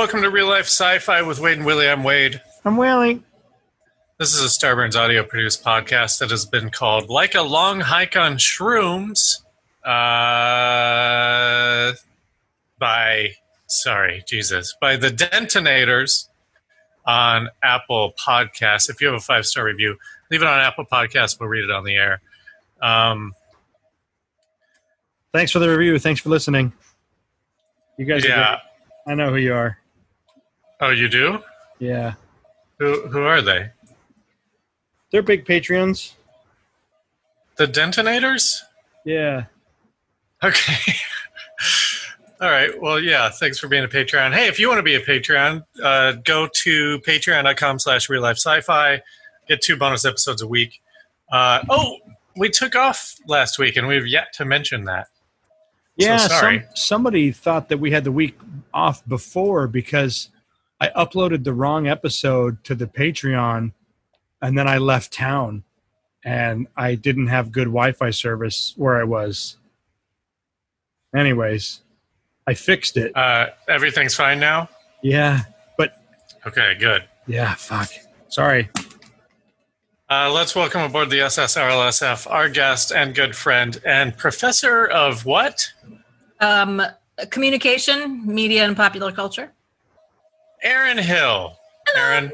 Sci-fi. Hey everybody, welcome to Real Life Sci-Fi with Wade and Willie. I'm Wade. I'm Willie. This is a Starburns audio produced podcast that has been called Like a Long Hike on Shrooms uh, by, sorry, Jesus, by the Dentonators on Apple Podcasts. If you have a five star review, leave it on Apple Podcasts. We'll read it on the air. Um, Thanks for the review. Thanks for listening. You guys, yeah. I know who you are. Oh, you do? Yeah, Who who are they? they're big Patreons. The Dentonators? Yeah, Okay. All right. Well, yeah. Thanks for being a Patreon. Hey, if you want to be a Patreon, uh, go to patreon.com slash real life sci-fi. Get two bonus episodes a week. Uh, oh, we took off last week, and we've yet to mention that. yeah. sorry. Some, somebody thought that we had the week off before because I uploaded the wrong episode to the Patreon, and then I left town, and I didn't have good Wi-Fi service where I was. Anyways, I fixed it. Uh, everything's fine now? Yeah, but Okay, good. yeah, fuck. Sorry. Uh, let's welcome aboard the SSRLSF our guest and good friend and professor of what? Um, communication, media, and popular culture. Erin Hill. Erin,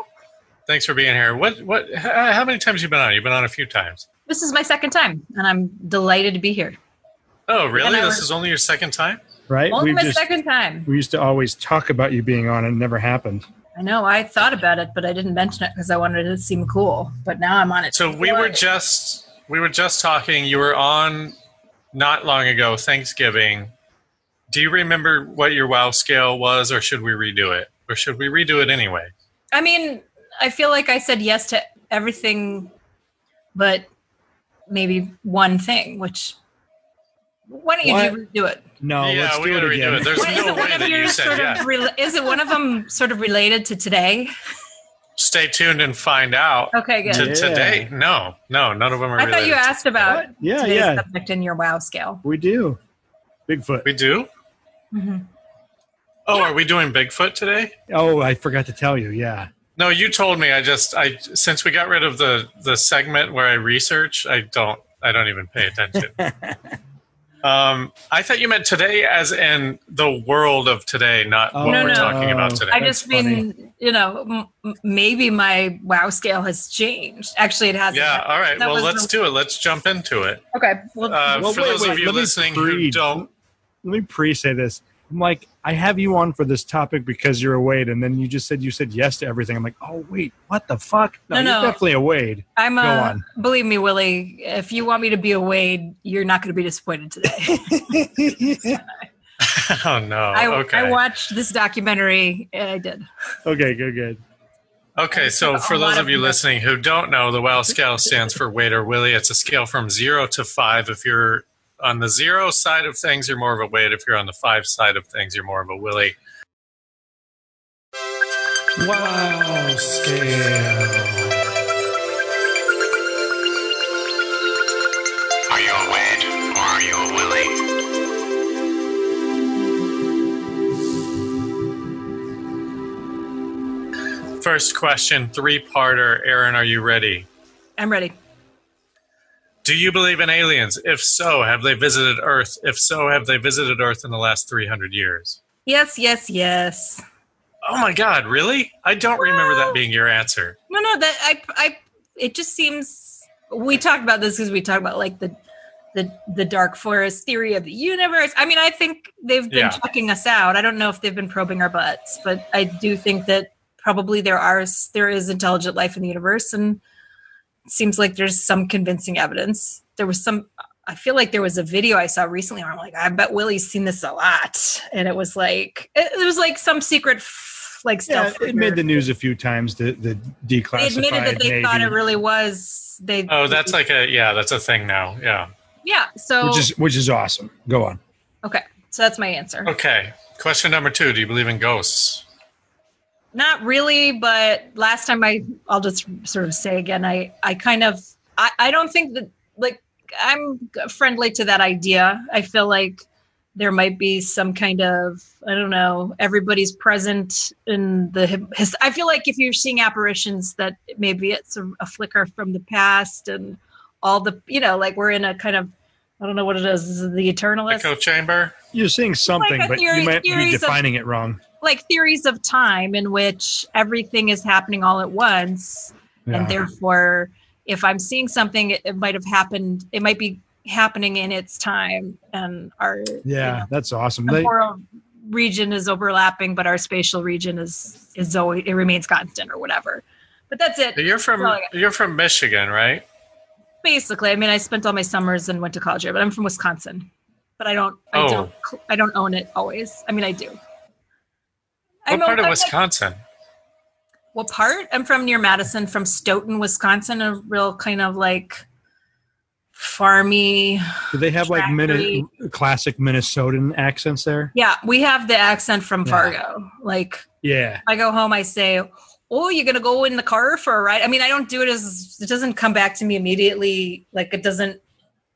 thanks for being here. What? What? Uh, how many times you been on? You've been on a few times. This is my second time, and I'm delighted to be here. Oh, really? And This was- is only your second time? Right? Only We've my just- second time. We used to always talk about you being on, and it never happened. I know. I thought about it, but I didn't mention it because I wanted it to seem cool. But now I'm on it. So we were just we were just talking. You were on not long ago, Thanksgiving. Do you remember what your WoW scale was, or should we redo it, or should we redo it anyway? I mean, I feel like I said yes to everything, but maybe one thing. Which why don't you What? do redo it? No, yeah, let's we do it redo again. it. There's no way that you said yes. of rela- is it one of them sort of related to today? Stay tuned and find out. Okay, good. To Yeah. today, no, no, none of them are. I thought you asked about What? Yeah, today's yeah. subject in your WoW scale. We do. Bigfoot. We do. hmm Oh, are we doing Bigfoot today? Oh, I forgot to tell you. Yeah. No, you told me. I just I since we got rid of the the segment where I research, I don't I don't even pay attention. um, I thought you meant today as in the world of today, not Oh, what No, we're no. talking about today. I That's just mean, you know, m- m- maybe my WoW scale has changed. Actually, it hasn't. yeah. All right. That Well, let's the- do it. Let's jump into it. Okay. Well, Uh, Well, for wait, those wait, of you let me listening who don't, Let me pre-say this. I'm like, I have you on for this topic because you're a Wade, and then you just said you said yes to everything. I'm like, oh wait, what the fuck? No, No, you're definitely a Wade. I'm go a. on. Believe me, Willie. If you want me to be a Wade, you're not going to be disappointed today. oh no. I, okay. I watched this documentary. and I did. okay, good, good. Okay, so for those of of you listening who don't know, the WoW scale stands for Wade or Willie. It's a scale from zero to five. If you're on the zero side of things, you're more of a Wade. If you're on the five side of things, you're more of a Willie. WoW scale. Are you a Wade or are you a Willie? First question, three parter. Erin, are you ready? I'm ready. Do you believe in aliens? If so, have they visited Earth? If so, have they visited Earth in the last 300 years? Yes, yes, yes. Oh my God, really? I don't remember that being your answer. No, no. That I, I. It just seems we talked about this because we talked about like the, the the dark forest theory of the universe. I mean, I think they've been Yeah. checking us out. I don't know if they've been probing our butts, but I do think that probably there are there is intelligent life in the universe, and seems like there's some convincing evidence. There was some. I feel like there was a video I saw recently where I'm like, I bet Willie's seen this a lot, and it was like it, it was like some secret f- like Yeah, it made the news a few times. The the They admitted that they Navy, thought it really was. They. Oh, that's like a, yeah, that's a thing now. Yeah. yeah. So which is which is awesome. Go on. okay. So that's my answer. Okay. Question number two Do you believe in ghosts? Not really, but last time I, I'll just sort of say again, I, I kind of, I, I don't think that like I'm friendly to that idea. I feel like there might be some kind of I don't know. Everybody's present in the. His, I feel like if you're seeing apparitions, that maybe it's a, a flicker from the past, and all the you know, like we're in a kind of I don't know what it is. Is it the eternalist? Echo chamber. You're seeing something, a but theory- you might be theories of- defining it wrong. Like theories of time in which everything is happening all at once. And therefore if i'm seeing something it, it might have happened it might be happening in its time and our yeah, that's awesome. They, temporal region is overlapping but our spatial region is is always it remains constant or whatever. But that's it. You're from you're from Michigan, right? basically i mean i spent all my summers and went to college here but i'm from wisconsin. But i don't i Oh. don't i don't own it always. I mean i do What I'm part of I'm- Wisconsin? What part? I'm from near Madison, from Stoughton, Wisconsin. A real kind of like farmy. do they have like Factory. Mini- classic Minnesotan accents there? Yeah, we have the accent from Yeah. Fargo. Like Yeah. I go home, I say, "Oh, you're gonna go in the car for a ride." I mean, I don't do it as it doesn't come back to me immediately. Like it doesn't.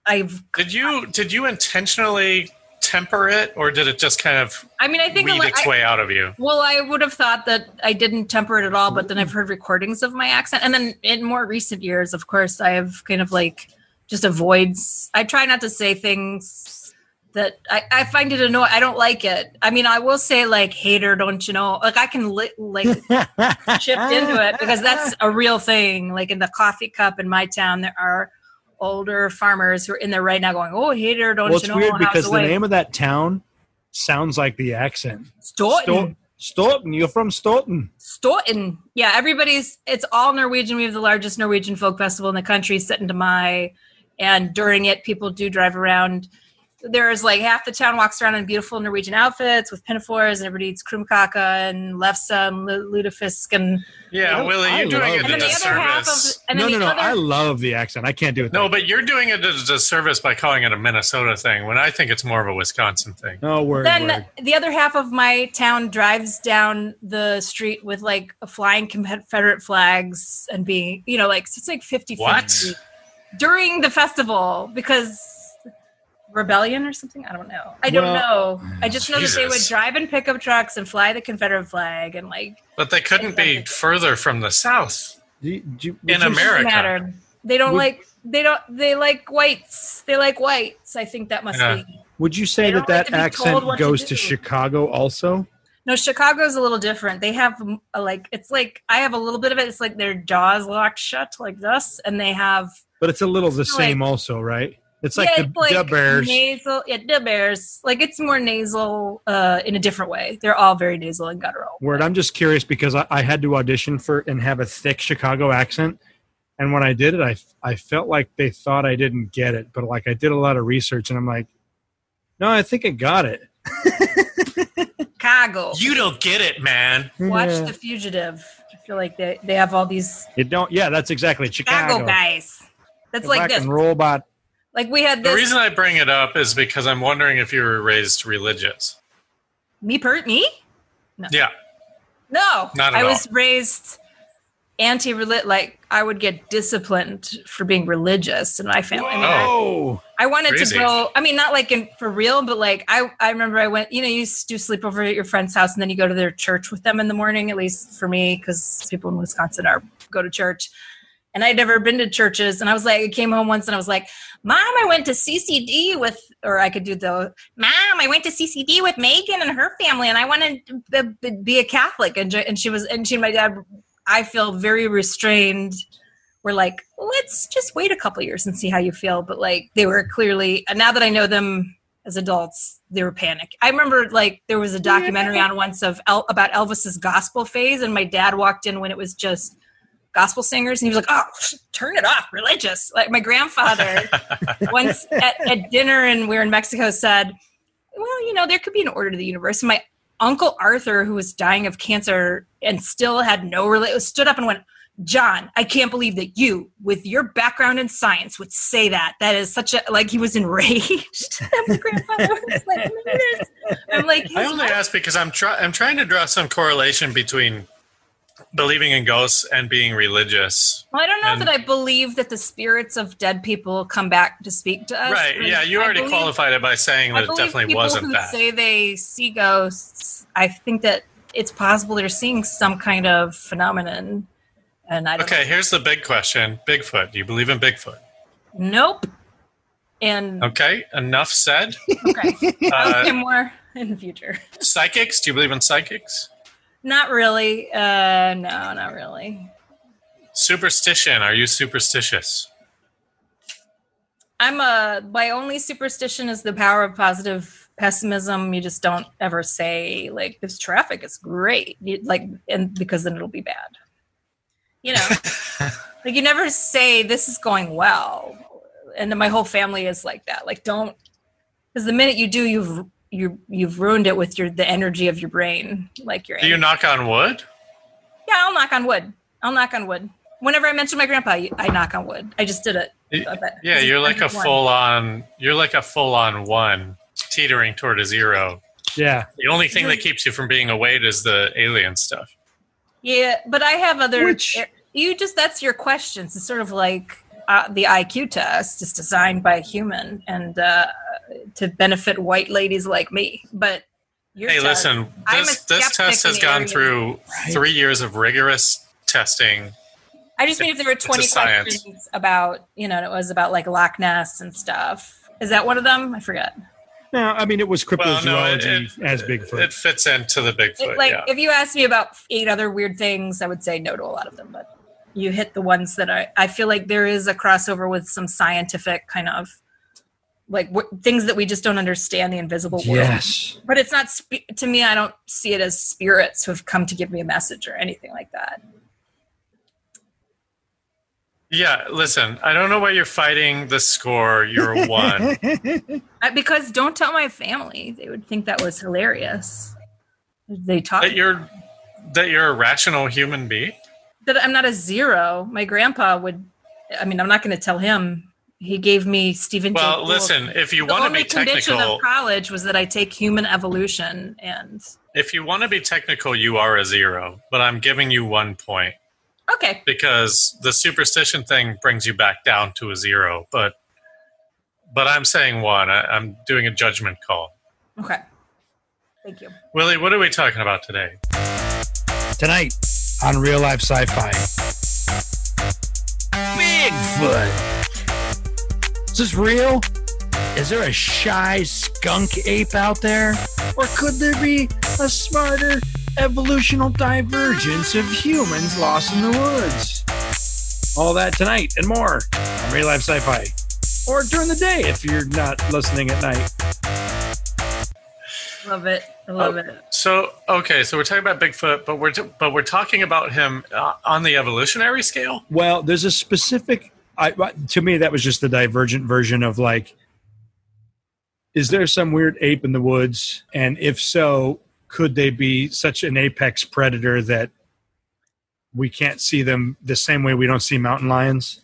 I've. Did you did you intentionally temper it, or did it just kind of I mean, I think weed its I- way out of you? Well, I would have thought that I didn't temper it at all, but then I've heard recordings of my accent. And then in more recent years, of course, I have kind of like just avoids. I try not to say things that I, I find it annoying. I don't like it. I mean, I will say like hater, don't you know? Like I can li- like shift into it because that's a real thing. Like in the coffee cup in my town, there are older farmers who are in there right now going, "Oh, hater, don't Well, you it's know?" weird because the way?" name of that town sounds like the accent. Stoughton. Sto- Stoughton. You're from Stoughton. Stoughton. Yeah, everybody's it's all Norwegian. We have the largest Norwegian folk festival in the country, Syttende Mai. And during it, people do drive around. There's like half the town walks around in beautiful Norwegian outfits with pinafores, and everybody eats krumkake and lefse and lu- lutefisk and Yeah, I- Willie, I you're doing it and a then the other half of and No, then no, the no. other I love the accent. I can't do it. No, but you're doing it as a disservice by calling it a Minnesota thing when I think it's more of a Wisconsin thing. no word. then word. the other half of my town drives down the street with like flying Confederate flags and being, you know, like it's like 50 What? during the festival because rebellion or something. I don't know. I don't Well, know. I just know that they would Jesus. drive in pickup trucks and fly the Confederate flag and like But they couldn't be further from the South. Do you- do you- in America. matter. They don't Would- like. They don't. They like whites. They like whites. I think that must Yeah. be. Would you say They that don't like that to be told accent what to goes to. Chicago also? No, Chicago's a little different. They have a, like it's like I have a little bit of it. It's like their jaws locked shut like this, and they have But it's a little the Like- same also, right? It's like yeah, the, it's like the Bears. nasal. Yeah, the bears. Like it's more nasal uh, in a different way. They're all very nasal and guttural. Word. I'm just curious because I, I had to audition for and have a thick Chicago accent, and when I did it, I I felt like they thought I didn't get it, but like I did a lot of research, and I'm like, no, I think I got it. Chicago. You don't get it, man. Watch Yeah. The Fugitive. I feel like they they have all these You don't. Yeah, that's exactly Chicago, Chicago. guys. That's Go like this. and robot. Like we had The reason I bring it up is because I'm wondering if you were raised religious. me per me? Yeah. No, Not at I all. was raised anti religious. Like I would get disciplined for being religious in my family. I, mean, I, Oh, I wanted Crazy. to go. I mean, not like in for real, but like I, I remember I went. You know, you used to do sleepover at your friend's house, and then you go to their church with them in the morning. At least for me, because people in Wisconsin are go to church. And I'd never been to churches, and I was like, I came home once, and I was like, "Mom, I went to CCD with," or I could do the, "Mom, I went to CCD with Megan and her family, and I wanted to be- a Catholic," and and she was, and she and my dad, I feel very restrained We're like, let's just wait a couple years and see how you feel. But like they were clearly, now that I know them as adults, they were panic. I remember like there was a documentary on once of El- about Elvis's gospel phase, and my dad walked in when it was just gospel singers, and he was like, "Oh, turn it off, religious." Like my grandfather once at, at dinner, and we were in Mexico, said, "Well, you know, there could be an order to the universe." And my uncle Arthur, who was dying of cancer and still had no rela- stood up and went, John, I can't believe that you, with your background in science, would say that. That is such a like he was enraged. my grandfather was like, I'm like, I only life- ask because I'm try- I'm trying to draw some correlation between believing in ghosts and being religious. Well, I don't know And- that I believe that the spirits of dead people come back to speak to us. right. Yeah, you I already believe- qualified it by saying that it definitely wasn't who that. say they see ghosts. I think that it's possible they're seeing some kind of phenomenon, and I don't Okay, here's the big question Bigfoot. Do you believe in Bigfoot? Nope. And Okay, enough said. okay, Uh, say more in the future. psychics? Do you believe in psychics? Not really. Uh, no, not really. Superstition. Are you superstitious? I'm a my only superstition is the power of positive pessimism. You just don't ever say like this traffic is great, you, like and because then it'll be bad. You know, like you never say this is going well, and then my whole family is like that. Like don't because the minute you do, you've you you've ruined it with your the energy of your brain. Like your Do you knock on wood? yeah, I'll knock on wood. I'll knock on wood. Whenever I mention my grandpa, I I knock on wood. I just did it. Y- I. Yeah, you're like a one. full on. You're like a full on one, teetering toward a zero. Yeah. The only thing that keeps you from being a Wade is the alien stuff. Yeah, but I have other. Which- you just that's your questions. It's sort of like uh, the IQ test is designed by a human and uh, to benefit white ladies like me. But your Hey, test- listen, this this test has gone area. through Right. three years of rigorous testing. I just mean if there were a twenty science. questions about you know, it was about like Loch Ness and stuff. Is that one of them? I forget. No, I mean it was Well, no, it, cryptozoology it- as Bigfoot. It fits into the Bigfoot. It- like yeah. if you asked me about eight other weird things, I would say no to a lot of them. But you hit the ones that I I feel like there is a crossover with some scientific kind of like w- things that we just don't understand the invisible world. yes. But it's not sp- to me. I don't see it as spirits who have come to give me a message or anything like that. yeah, listen, I don't know why you're fighting the score. You're one. Because don't tell my family; they would think that was hilarious. They talk that you're that you're a rational human being. that I'm not a zero. My grandpa would. I mean, I'm not going to tell him. He gave me Stephen. Well, Gould. listen, if you the want to only be condition technical, of college was that I take human evolution, and if you want to be technical, you are a zero. But I'm giving you one point okay, because the superstition thing brings you back down to a zero. But but I'm saying one. I, I'm doing a judgment call. okay, thank you. Willie, what are we talking about today? Tonight on Real Life Sci-Fi. Bigfoot. Is this real? Is there a shy skunk ape out there? Or could there be a smarter evolutional divergence of humans lost in the woods? All that tonight and more on Real Life Sci-Fi. Or during the day if you're not listening at night. Love it. I love Oh. it. So okay, so we're talking about Bigfoot, but we're t- but we're talking about him uh, on the evolutionary scale. Well, there's a specific. I, to me, that was just the divergent version of like, is there some weird ape in the woods? And if so, could they be such an apex predator that we can't see them the same way we don't see mountain lions?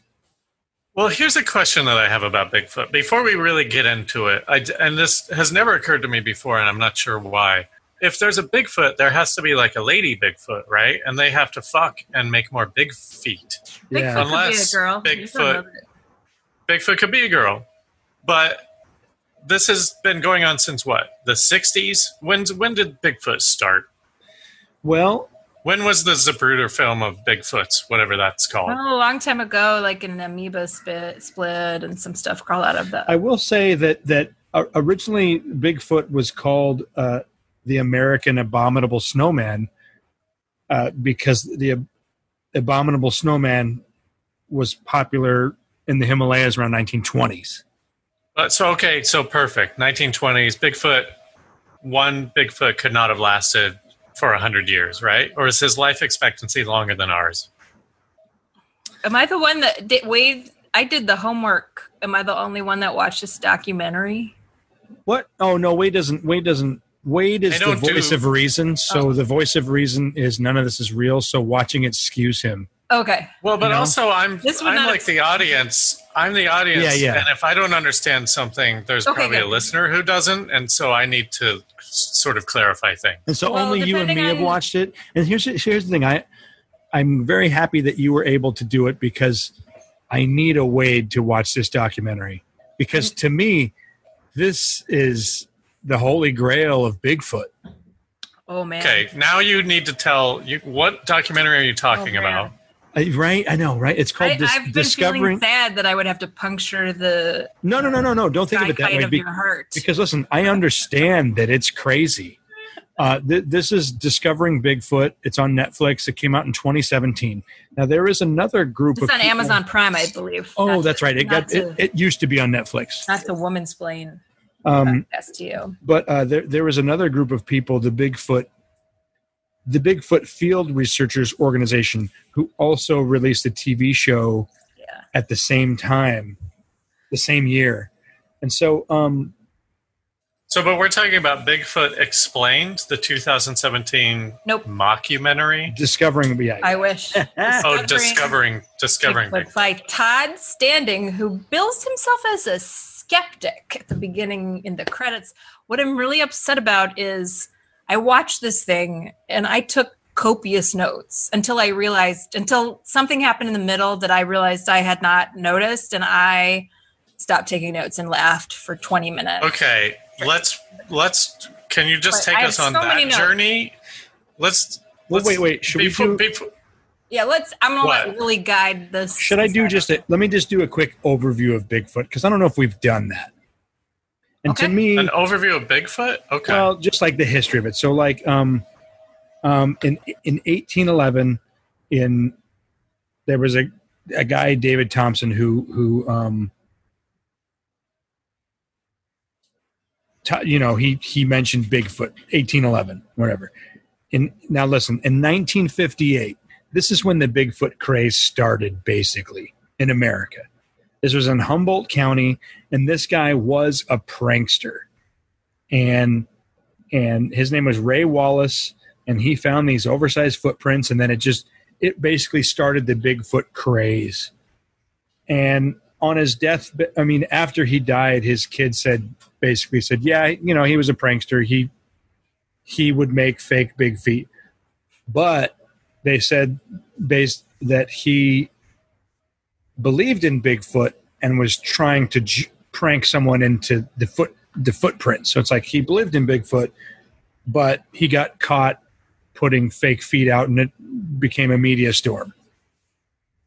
Well, here's a question that I have about Bigfoot. Before we really get into it, I and this has never occurred to me before, and I'm not sure why. If there's a Bigfoot, there has to be like a lady Bigfoot, right? And they have to fuck and make more big feet. Bigfoot could Unless be a girl. You still love Bigfoot- Bigfoot could be a girl, but this has been going on since what? The 60s? When when did Bigfoot start? Well, When was the Zapruder film of Bigfoots, whatever that's called? Oh, a long time ago, like an amoeba spit, split and some stuff crawl out of that. I will say that that uh, originally Bigfoot was called uh, the American Abominable Snowman uh, because the ab- Abominable Snowman was popular in the Himalayas around 1920s. Uh, so okay, so perfect. 1920s Bigfoot. One Bigfoot could not have lasted for a hundred years, right? Or is his life expectancy longer than ours? Am I the one that did Wade? I did the homework. Am I the only one that watched this documentary? What? Oh no, Wade doesn't. Wade doesn't. Wade is the voice do- of reason. Oh. So the voice of reason is none of this is real. So watching it skews him. Okay. Well, but You know? also I'm This would I'm not like the audience. I'm the audience, Yeah, yeah. and if I don't understand something, there's Okay, probably a listener who doesn't, and so I need to s- sort of clarify things. And so Well, only you and me depending have watched it. And here's here's the thing. I I'm very happy that you were able to do it because I need a Wade to watch this documentary. Because mm. to me, this is the holy grail of Bigfoot. Oh man. Okay, now you need to tell you what documentary are you talking Oh, about? I- right? I know, right? It's called I, Dis- I've been Discovering. feeling sad that I would have to puncture the No, no, no, no, no. Don't think of it that way. of be- your heart. because listen, I understand that it's crazy. Uh, th- this is Discovering Bigfoot. It's on Netflix. It came out in 2017. Now there is another group it's on people- Amazon Prime, I believe. Oh, Not that's to- right. It got it, to, it used to be on Netflix. That's a woman's plain Um, podcast to you. but uh, there there was another group of people, the Bigfoot, the Bigfoot Field Researchers Organization, who also released a TV show Yeah. at the same time, the same year, and so um, So, but we're talking about Bigfoot Explained, the 2017 Nope. mockumentary. discovering. Yeah, I wish. Oh, discovering, discovering Bigfoot Bigfoot. by Todd Standing, who bills himself as a skeptic at the beginning in the credits. What I'm really upset about is I watched this thing and I took copious notes until I realized, until something happened in the middle that I realized I had not noticed, and I stopped taking notes and laughed for 20 minutes. Okay, let's let's. Can you just But take I us have on so that journey? Let's. Let's- wait, wait. Should we before, do? before- Yeah, let's. I'm gonna What? let Willie guide this. Should I do just a, let me just do a quick overview of Bigfoot because I don't know if we've done that. And to Okay. me, an overview of Bigfoot? Okay. well, just like the history of it. So, like, um, um, in in 1811, in there was a a guy David Thompson who who um, ta- you know he he mentioned Bigfoot 1811 whatever. In now listen in 1958, this is when the Bigfoot craze started basically in America. This was in Humboldt County, and this guy was a prankster, and and his name was Ray Wallace, and he found these oversized footprints, and then it just it basically started the Bigfoot craze. And on his death, I mean, after he died, his kid said basically said, "Yeah, you know, he was a prankster. He he would make fake big feet, but they said based that he believed in Bigfoot and was trying to j- prank someone into the foot the footprint. So it's like he believed in Bigfoot, but he got caught putting fake feet out, and it became a media storm.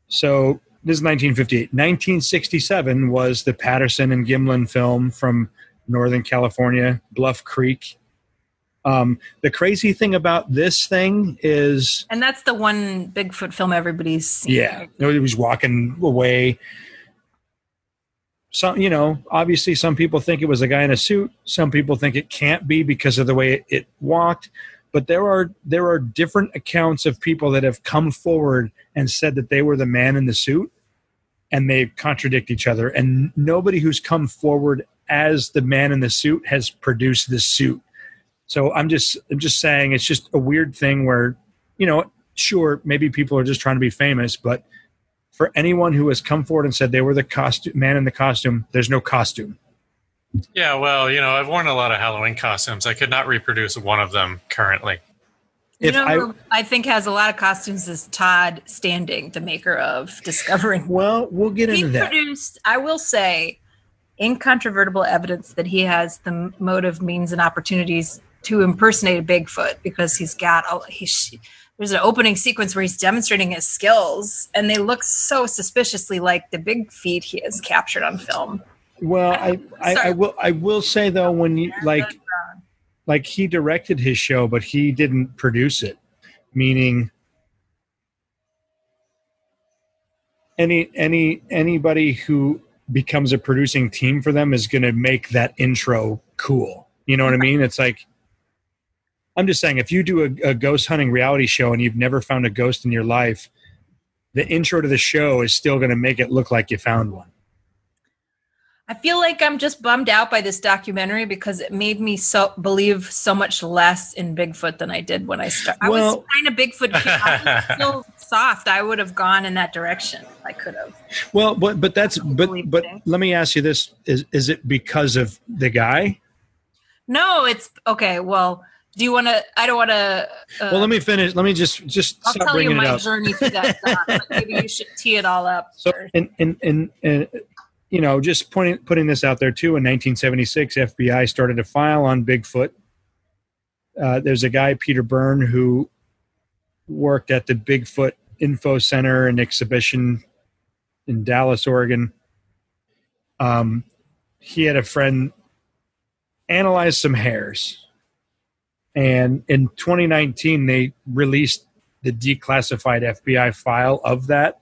So this is 1958. 1967 was the Patterson and Gimlin film from Northern California, Bluff Creek. Um, the crazy thing about this thing is And that's the one Bigfoot film everybody's seen. yeah, he was walking away. Some, you know, obviously, some people think it was a guy in a suit. Some people think it can't be because of the way it, it walked. But there are there are different accounts of people that have come forward and said that they were the man in the suit, and they contradict each other. And nobody who's come forward as the man in the suit has produced this suit. So I'm just I'm just saying it's just a weird thing where, you know, sure, maybe people are just trying to be famous, but for anyone who has come forward and said they were the costume man in the costume, there's no costume. yeah, well, you know, I've worn a lot of Halloween costumes. I could not reproduce one of them currently. You If know, I- who I think has a lot of costumes is Todd Standing, the maker of Discovering. Well, we'll get he into that. produced, I will say, incontrovertible evidence that he has the motive, means, and opportunities to impersonate a Bigfoot because he's got a he's there's an opening sequence where he's demonstrating his skills and they look so suspiciously like the big feet he has captured on film. Well, I, I, I will I will say though when you like like he directed his show, but he didn't produce it, meaning any any anybody who becomes a producing team for them is going to make that intro cool. You know what I mean? It's like I'm just saying if you do a, a ghost hunting reality show and you've never found a ghost in your life, the intro to the show is still going to make it look like you found one. I feel like I'm just bummed out by this documentary because it made me so believe so much less in Bigfoot than I did when I started. I was Well- kind of Bigfoot. I was still soft. I would have gone in that direction. I could have. Well, but but that's but but thing. let me ask you this: is is it because of the guy? No, it's okay. Well, Do you want to? I don't want to. Uh, well, let me finish. Let me just just I'll tell you my journey through that. Maybe you should tee it all up. So, and, and, and, and, you know, just pointing, putting this out there too, in 1976, FBI started a file on Bigfoot. Uh, there's a guy, Peter Byrne, who worked at the Bigfoot Info Center and exhibition in Dallas, Oregon. Um, he had a friend analyze some hairs. And in 2019, they released the declassified FBI file of that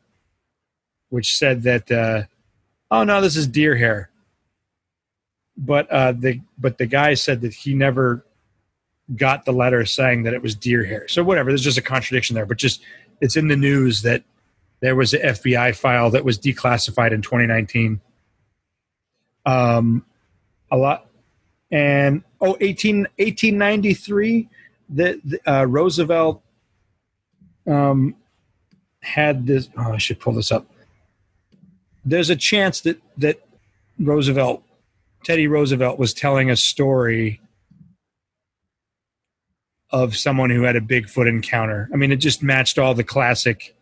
which said that uh, oh no this is deer hair. But uh, the but the guy said that he never got the letter saying that it was deer hair. So whatever there's just a contradiction there but just it's in the news that there was an FBI file that was declassified in 2019 um a lot and oh 18 1893 the, the uh, Roosevelt um had this oh I should pull this up there's a chance that that Roosevelt, Teddy Roosevelt, was telling a story of someone who had a Bigfoot encounter. I mean, it just matched all the classic.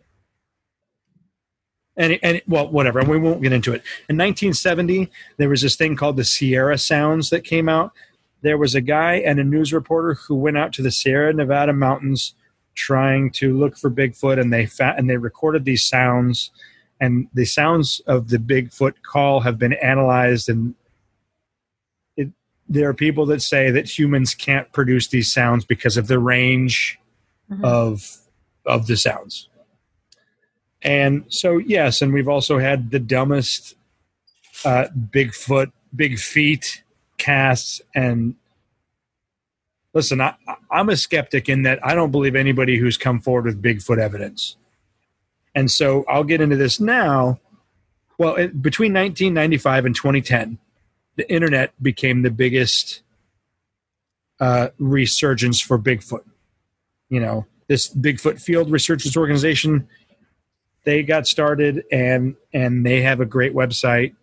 And, and well, whatever. We won't get into it. In 1970, there was this thing called the Sierra Sounds that came out. There was a guy and a news reporter who went out to the Sierra Nevada mountains trying to look for Bigfoot, and they fa- and they recorded these sounds and the sounds of the Bigfoot call have been analyzed and it, there are people that say that humans can't produce these sounds because of the range Mhm. of of the sounds. And so yes, and we've also had the dumbest uh, Bigfoot, big feet casts and listen, I, I'm a skeptic in that I don't believe anybody who's come forward with Bigfoot evidence. And so I'll get into this now. Well, it, between 1995 and 2010, the internet became the biggest uh, resurgence for Bigfoot. You know, this Bigfoot Field Researchers Organization, they got started and and they have a great website.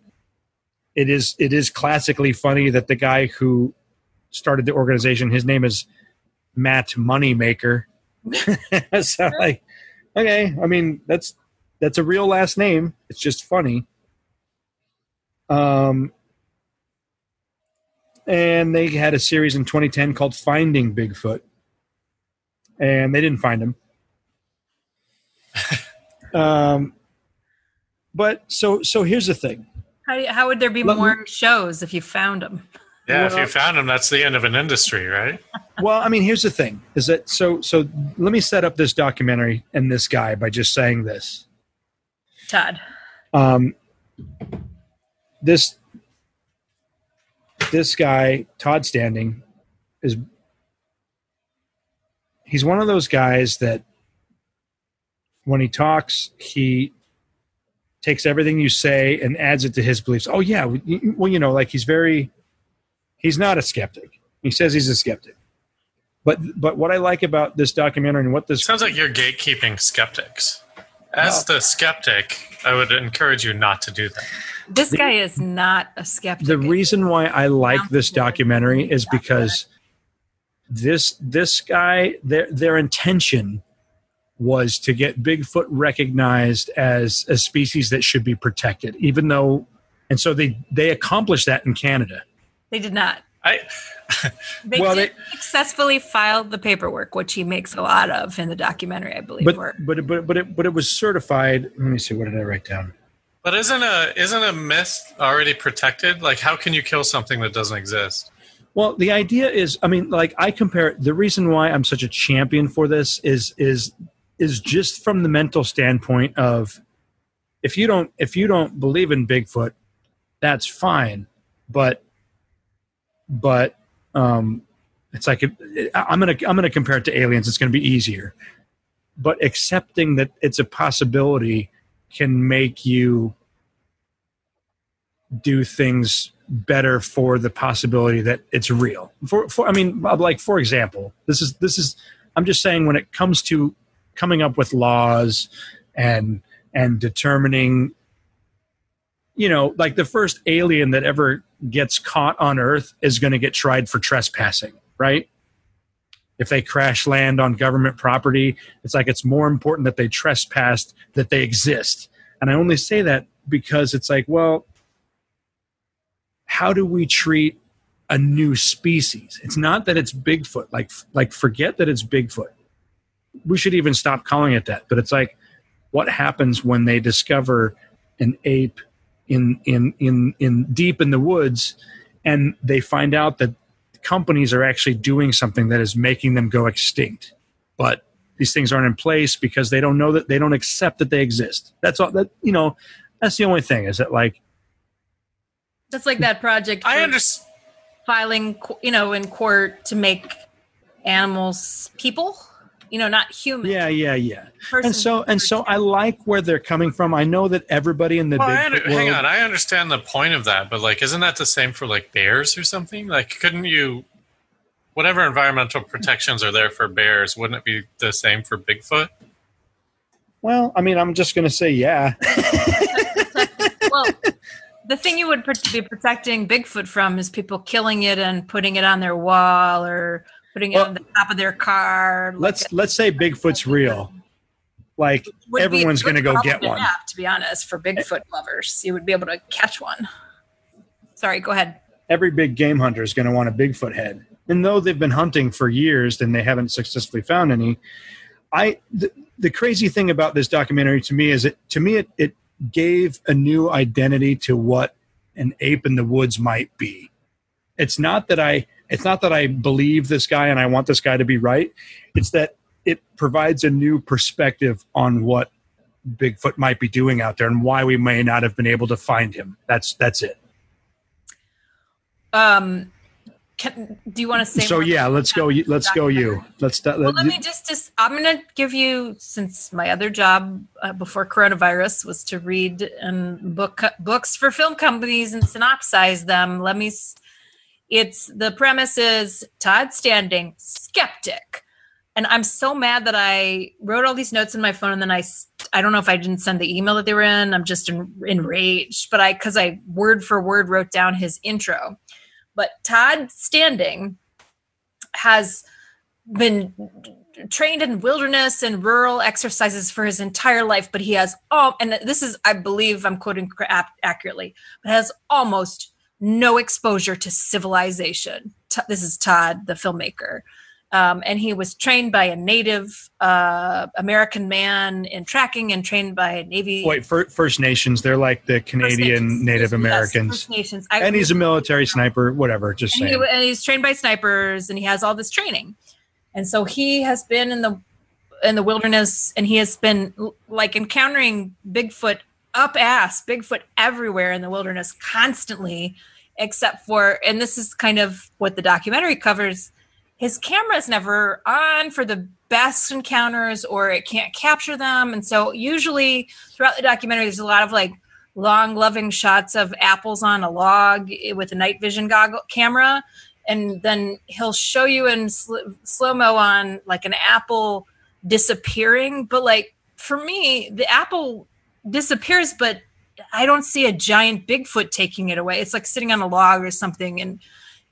It is it is classically funny that the guy who started the organization, his name is Matt Moneymaker. so like okay i mean that's that's a real last name. It's just funny. Um and they had a series in 2010 called finding bigfoot. And they didn't find him um but so so here's the thing How, how would there be Let me- more shows if you found them? Yeah, if you found them, that's the end of an industry, right? well i mean here's the thing is that so so let me set up this documentary and this guy by just saying this Todd. um, this this guy Todd Standing is he's one of those guys that when he talks he takes everything you say and adds it to his beliefs. Oh yeah, well you know like he's very he's not a skeptic. He says he's a skeptic. But but what I like about this documentary and what this Sounds like you're gatekeeping skeptics. As the skeptic, I would encourage you not to do that. This guy is not a skeptic. the reason why I like this documentary is because this this guy their their intention was to get Bigfoot recognized as a species that should be protected, even though, and so they they accomplished that in Canada. they did not. I They Well, did they- successfully filed the paperwork, which he makes a lot of in the documentary, I believe. But or- but but but it but it was certified. Let me see. What did I write down? but isn't a isn't a myth already protected? Like how can you kill something that doesn't exist? Well, the idea is, I mean, like I compare. The reason why I'm such a champion for this is is is just from the mental standpoint of if you don't if you don't believe in Bigfoot, that's fine, but but um, it's like I'm gonna I'm gonna compare it to aliens. It's gonna be easier, but accepting that it's a possibility can make you do things better for the possibility that it's real. For, for I mean, like for example, this is this is I'm just saying when it comes to coming up with laws and and determining, you know, like the first alien that ever gets caught on Earth is going to get tried for trespassing, right? if they crash land on government property. It's like it's more important that they trespassed that they exist. And I only say that because it's like, well, how do we treat a new species? It's not that it's Bigfoot. Like like forget that it's Bigfoot. We should even stop calling it that. But it's like what happens when they discover an ape in in in in deep in the woods and they find out that companies are actually doing something that is making them go extinct but these things aren't in place because they don't know that they don't accept that they exist that's all that you know that's the only thing is that like That's like that project. I understand. Filing, you know, in court to make animals people. You know, not human. yeah yeah yeah Person- and so and so i like where they're coming from i know that everybody in the Well, I big under, hang on. I understand the point of that, but like, isn't that the same for like bears or something? Like, couldn't you, whatever environmental protections are there for bears, wouldn't it be the same for Bigfoot? well i mean i'm just going to say yeah well, the thing you would be protecting Bigfoot from is people killing it and putting it on their wall or putting it on the top of their car. like let's let's say bigfoot's real like a everyone's going to go get one to be honest, for eh. Bigfoot lovers, you would be able to catch one. Sorry, go ahead. every big game hunter is going to want a Bigfoot head. And though they've been hunting for years and they haven't successfully found any, I the, the crazy thing about this documentary to me is it to me it, it gave a new identity to what an ape in the woods might be. It's not that I it's not that I believe this guy and I want this guy to be right. It's that it provides a new perspective on what Bigfoot might be doing out there and why we may not have been able to find him. That's that's it. Um, can, do you want to say? so yeah let's go that let's go you let's let, Well, let me just, just I'm going to give you, since my other job uh, before coronavirus was to read and book books for film companies and synopsize them. Let me, it's the premise is Todd Standing, skeptic. And I'm so mad that I wrote all these notes in my phone and then I, I don't know if I didn't send the email that they were in. I'm just en- enraged, but I, cause I word for word wrote down his intro. But Todd Standing has been trained in wilderness and rural exercises for his entire life, but he has all, and this is, I believe I'm quoting accurately, but has almost no exposure to civilization. T- this is Todd, the filmmaker. Um, and he was trained by a Native uh, American man in tracking and trained by a Navy. wait Fir- first nations they're like the canadian native Yes, americans First Nations. I- and he's a military sniper whatever just and, he, saying and he's trained by snipers and he has all this training and so he has been in the in the wilderness and he has been like encountering bigfoot up ass bigfoot everywhere in the wilderness constantly except for and this is kind of what the documentary covers his camera's never on for the best encounters or it can't capture them. And so usually throughout the documentary there's a lot of like long loving shots of apples on a log with a night vision goggle camera. And then he'll show you in sl- slow mo on like an apple disappearing. But like for me the apple disappears but i don't see a giant bigfoot taking it away. It's like sitting on a log or something. And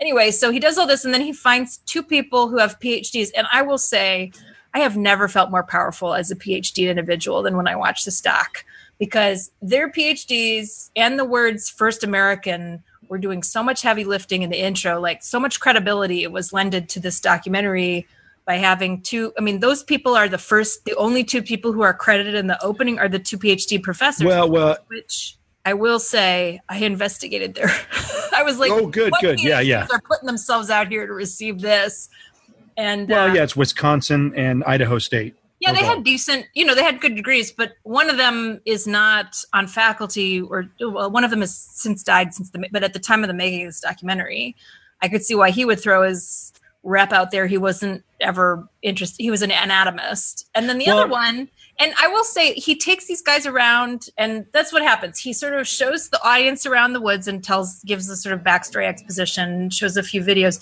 anyway so he does all this and then he finds two people who have phds and i will say i have never felt more powerful as a phd individual than when i watched this doc because their phds and the words first american were doing so much heavy lifting in the intro like so much credibility it was lended to this documentary by having two i mean those people are the first the only two people who are credited in the opening are the two phd professors well well which I will say I investigated there. I was like, Oh, good, good. Yeah, yeah they're putting themselves out here to receive this, and well uh, yeah it's wisconsin and idaho state yeah, they had decent, you know, they had good degrees, but one of them is not on faculty, or well, one of them has since died since the, but at the time of the making of this documentary, I could see why he would throw his rep out there. He wasn't ever interested. He was an anatomist, and then the Well- other one, and I will say, he takes these guys around, and that's what happens. He sort of shows the audience around the woods and tells, gives a sort of backstory exposition, shows a few videos,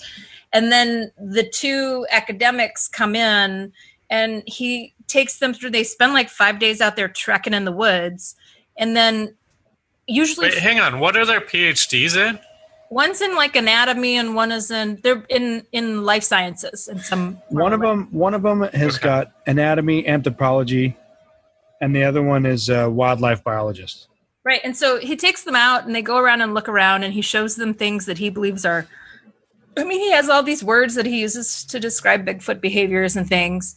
and then the two academics come in and he takes them through they spend like five days out there trekking in the woods and then usually Wait, hang on. What are their PhDs in? One's in like anatomy and one is in they're in in life sciences and some One of them, one of them has Okay. got anatomy, anthropology, and the other one is a wildlife biologist. Right. And so he takes them out and they go around and look around and he shows them things that he believes are I mean, he has all these words that he uses to describe Bigfoot behaviors and things.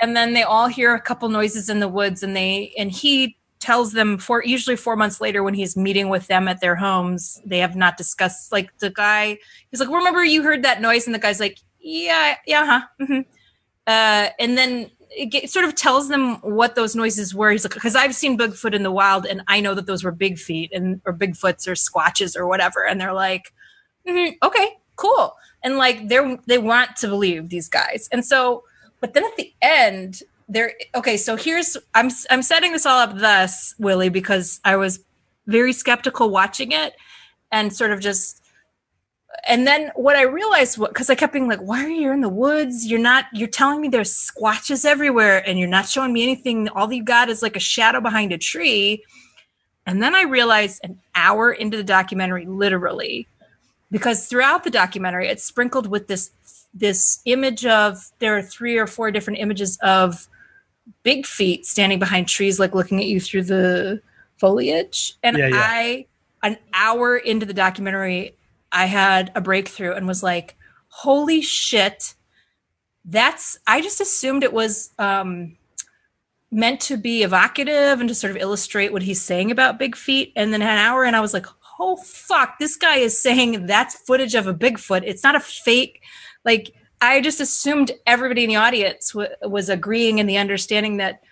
And then they all hear a couple noises in the woods and they and he tells them for usually 4 months later when he's meeting with them at their homes, they have not discussed like the guy he's like, "Remember you heard that noise?" and the guy's like, "Yeah, yeah, huh." hmm Uh and then it get, sort of tells them what those noises were. He's like, because I've seen Bigfoot in the wild, and I know that those were big feet and or Bigfoots or squatches or whatever. And they're like, "Mhm, okay, cool, and like they're they want to believe these guys. And so, but then at the end, they're okay. So here's I'm I'm setting this all up thus, Willie, because I was very skeptical watching it and sort of just and then what I realized, what because I kept being like, "Why are you in the woods? You're not. You're telling me there's squatches everywhere, and you're not showing me anything. All you got is like a shadow behind a tree." And then I realized an hour into the documentary, literally, because throughout the documentary, it's sprinkled with this this image of there are three or four different images of big feet standing behind trees, like looking at you through the foliage. And Yeah, yeah. I, an hour into the documentary, I had a breakthrough and was like, holy shit. That's, I just assumed it was um, meant to be evocative and to sort of illustrate what he's saying about big feet. And then an hour, and I was like, oh fuck, this guy is saying that's footage of a Bigfoot. It's not a fake. Like, I just assumed everybody in the audience w- was agreeing in the understanding that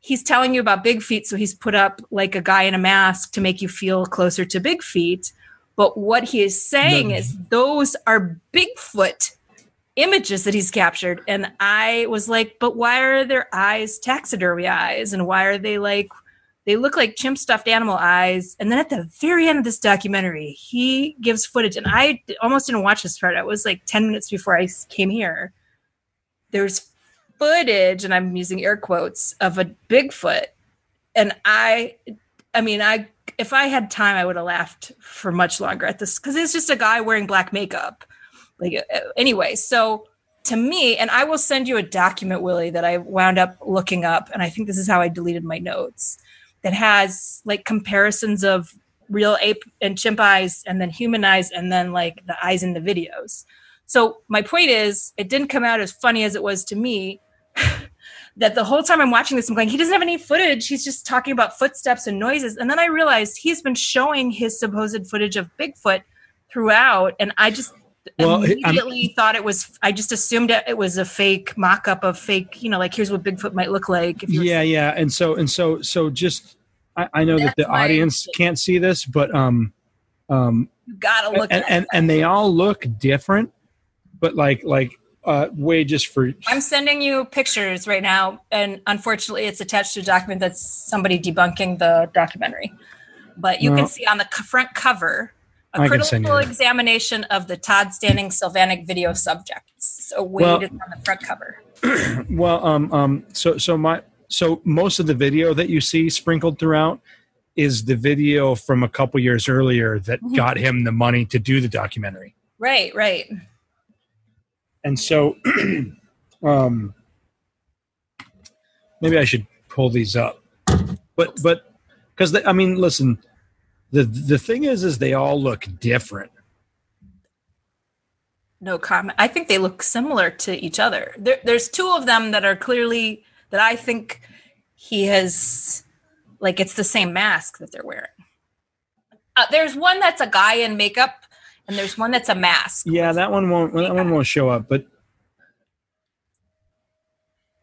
he's telling you about big feet, so he's put up like a guy in a mask to make you feel closer to big feet. But what he is saying No. is those are Bigfoot images that he's captured. And I was like, but why are their eyes taxidermy eyes? And why are they like, they look like chimp stuffed animal eyes? And then at the very end of this documentary, he gives footage. And I almost didn't watch this part. It was like 10 minutes before I came here. There's footage, and I'm using air quotes, of a Bigfoot. And I, I mean, I, if I had time, I would have laughed for much longer at this because it's just a guy wearing black makeup. Like, uh, anyway, so to me, and I will send you a document, Willie, that I wound up looking up, and I think this is how I deleted my notes, that has like comparisons of real ape and chimp eyes, and then human eyes, and then like the eyes in the videos. So my point is, it didn't come out as funny as it was to me. that the whole time I'm watching this, I'm going, he doesn't have any footage. He's just talking about footsteps and noises. And then I realized he's been showing his supposed footage of Bigfoot throughout, and I just Well, I'm- immediately thought it was. I just assumed it was a fake mock-up of fake. You know, like here's what Bigfoot might look like. If Yeah, yeah, and so and so so just I, I know that the audience can't see this, but um, um, you gotta look. and, and and they all look different, but like like uh, way just for I'm sending you pictures right now, and unfortunately, it's attached to a document that's somebody debunking the documentary. But you No. can see on the front cover a I can send you critical examination of the Todd Standing Sylvanic video subjects. So Wade Well- is on the front cover. well um um so so my so most of the video that you see sprinkled throughout is the video from a couple years earlier that Mhm. got him the money to do the documentary. Right, right. and so um maybe i should pull these up but but because i mean listen the the thing is is they all look different No comment. I think they look similar to each other. There, there's two of them that are clearly that I think he has, like it's the same mask that they're wearing. Uh, there's one that's a guy in makeup, and there's one that's a mask. yeah that one won't that one won't show up but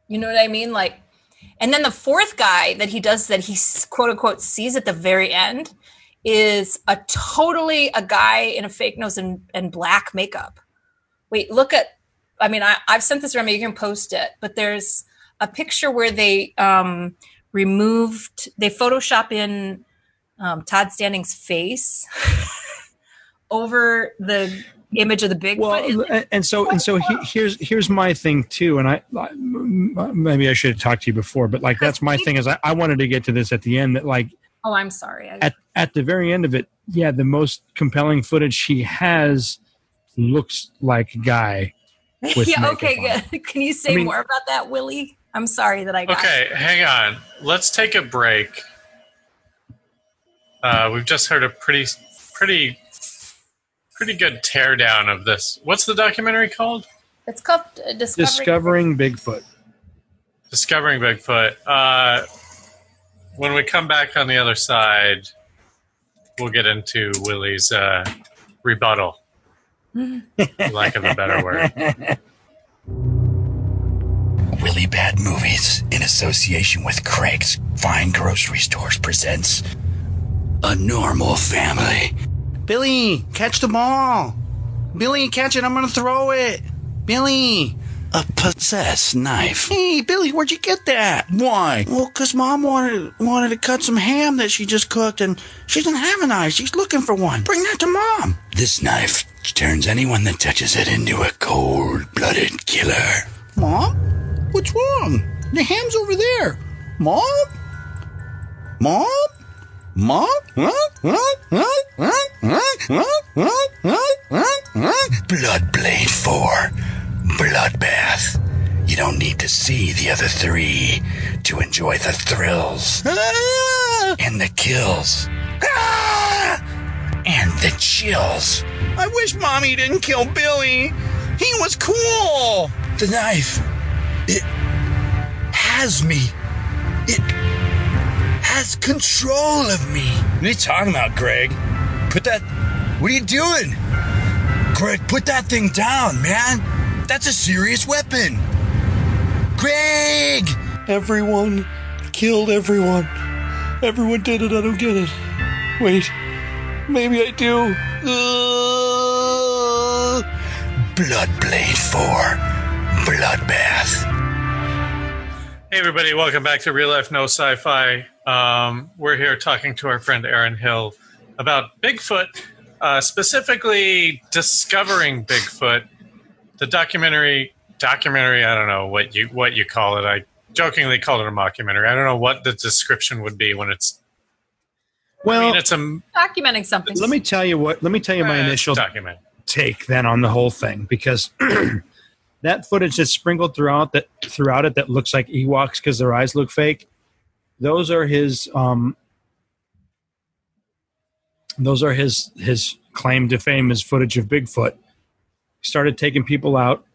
You know what I mean? Like, and then the fourth guy that he does that he quote unquote sees at the very end is a totally a guy in a fake nose and, and black makeup. Wait, look at. I mean, I, I've sent this around. You can post it, but there's a picture where they um, removed, they Photoshop in um, Todd Standing's face over the image of the Bigfoot. well and- and so and so he, here's here's my thing too and I, I maybe i should have talked to you before but like that's my thing is I, I wanted to get to this at the end that like oh, I'm sorry. I, at at the very end of it yeah, the most compelling footage she has looks like a guy. With yeah, okay, on. good. Can you say I mean- more about that, Willie? I'm sorry that I got Okay, hang on. Let's take a break. Uh, we've just heard a pretty, pretty, pretty good teardown of this. What's the documentary called? It's called uh, Discovery. Discovering Bigfoot. Discovering Bigfoot. Uh, when we come back on the other side, we'll get into Willie's uh, rebuttal. for lack of a better word. Willy Bad Movies, in association with Craig's Fine Grocery Stores, presents A Normal Family. Billy, catch the ball. Billy, catch it. I'm gonna throw it. Billy. A possessed knife. Hey, Billy, where'd you get that? Why? Well, 'cause Mom wanted wanted to cut some ham that she just cooked, and she doesn't have a knife. She's looking for one. Bring that to Mom. This knife turns anyone that touches it into a cold-blooded killer. Mom, what's wrong? The ham's over there. Mom? Mom? Mom? Blood Blade 4 Bloodbath. You don't need to see the other three to enjoy the thrills Ah! and the kills. Ah! And the chills. I wish Mommy didn't kill Billy. He was cool. The knife. It has me. It has control of me. What are you talking about, Greg? Put that. What are you doing? Greg, put that thing down, man. That's a serious weapon. Greg! Everyone killed everyone. Everyone did it. I don't get it. Wait, maybe I do. Ugh. Bloodblade 4. Bloodbath. Hey, everybody, welcome back to Real Life No Sci Fi. Um, we're here talking to our friend Erin Hill about Bigfoot, uh, specifically discovering Bigfoot. The documentary, documentary, I don't know what you what you call it. I jokingly called it a mockumentary. I don't know what the description would be when it's. I Well, mean, it's a documenting something. let me tell you what. Let me tell you my uh, initial document. take then on the whole thing because that footage that's sprinkled throughout that throughout it that looks like Ewoks because their eyes look fake. Those are his. Um, those are his his claim to fame is footage of Bigfoot. Started taking people out.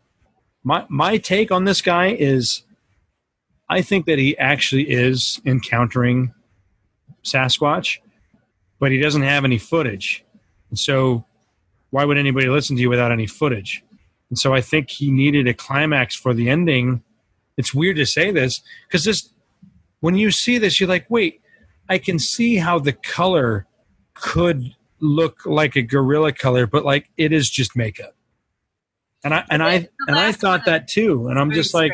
My my take on this guy is, I think that he actually is encountering Sasquatch, but he doesn't have any footage, and so why would anybody listen to you without any footage? And so I think he needed a climax for the ending. It's weird to say this because this, when you see this, you're like, wait, I can see how the color could look like a gorilla color, but like it is just makeup. And I and I and I thought that too. And I'm just like,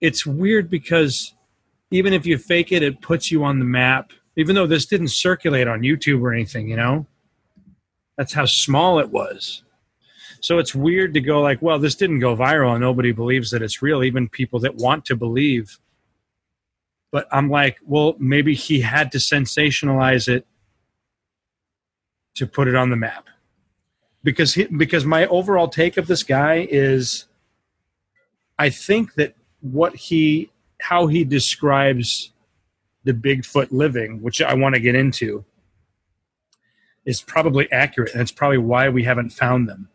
it's weird because even if you fake it, it puts you on the map. Even though this didn't circulate on YouTube or anything, you know, that's how small it was. So it's weird to go like, well, this didn't go viral and nobody believes that it's real, even people that want to believe. But I'm like, well, maybe he had to sensationalize it to put it on the map. Because he, because my overall take of this guy is I think that what he how he describes the Bigfoot living, which I want to get into, is probably accurate, and it's probably why we haven't found them.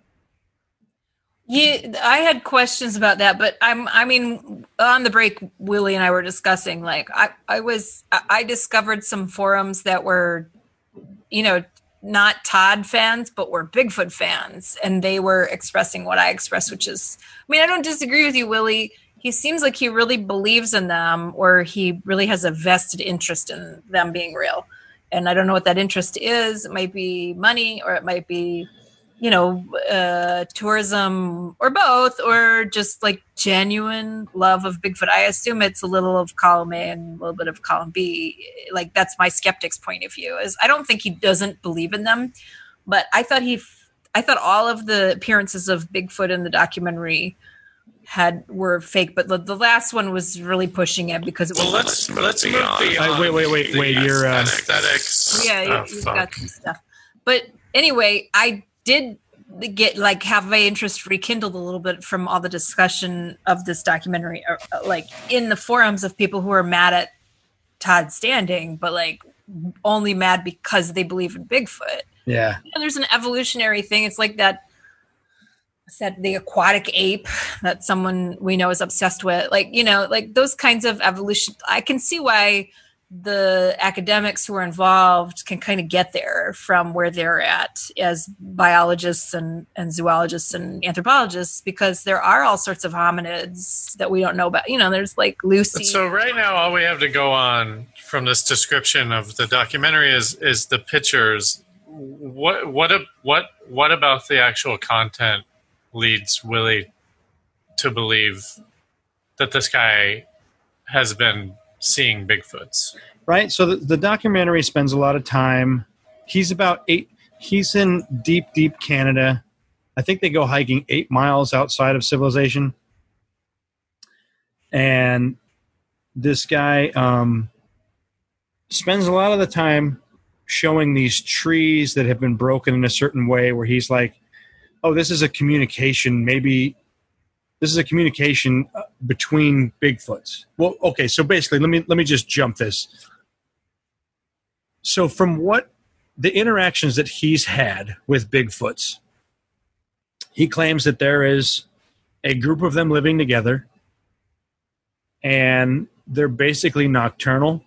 Yeah, I had questions about that, but I'm. I mean, on the break, Willie and I were discussing. Like, I, I was, I discovered some forums that were, you know, not Todd fans, but were Bigfoot fans, and they were expressing what I expressed, which is, I mean, I don't disagree with you, Willie. He seems like he really believes in them, or he really has a vested interest in them being real. And I don't know what that interest is. It might be money, or it might be you know, uh, tourism or both, or just like genuine love of Bigfoot. I assume it's a little of column A and a little bit of column B. Like that's my skeptic's point of view. Is I don't think he doesn't believe in them, but I thought he, I thought all of the appearances of Bigfoot in the documentary had were fake, but the, the last one was really pushing it because it was Well, let's move let's move beyond. beyond. Wait, wait, wait, the wait, you're, uh, aesthetics. yeah, you, of you've funk. got some stuff. But anyway, I did get like have my interest rekindled a little bit from all the discussion of this documentary, or, uh, like in the forums of people who are mad at Todd Standing, but like only mad because they believe in Bigfoot. Yeah. You know, there's an evolutionary thing. It's like that. Said the aquatic ape that someone we know is obsessed with, like you know, like those kinds of evolution. I can see why the academics who are involved can kind of get there from where they're at as biologists and, and zoologists and anthropologists because there are all sorts of hominids that we don't know about. You know, there's like Lucy. So right now, all we have to go on from this description of the documentary is is the pictures. What what what what about the actual content leads Willie to believe that this guy has been seeing Bigfoots? right? So the, the documentary spends a lot of time. He's about eight he's in deep deep canada. I think they go hiking eight miles outside of civilization. And this guy um, spends a lot of the time showing these trees that have been broken in a certain way where he's like oh this is a communication. Maybe this is a communication uh, between bigfoots. Well okay so basically let me let me just jump this. So from what the interactions that he's had with bigfoots he claims that there is a group of them living together and they're basically nocturnal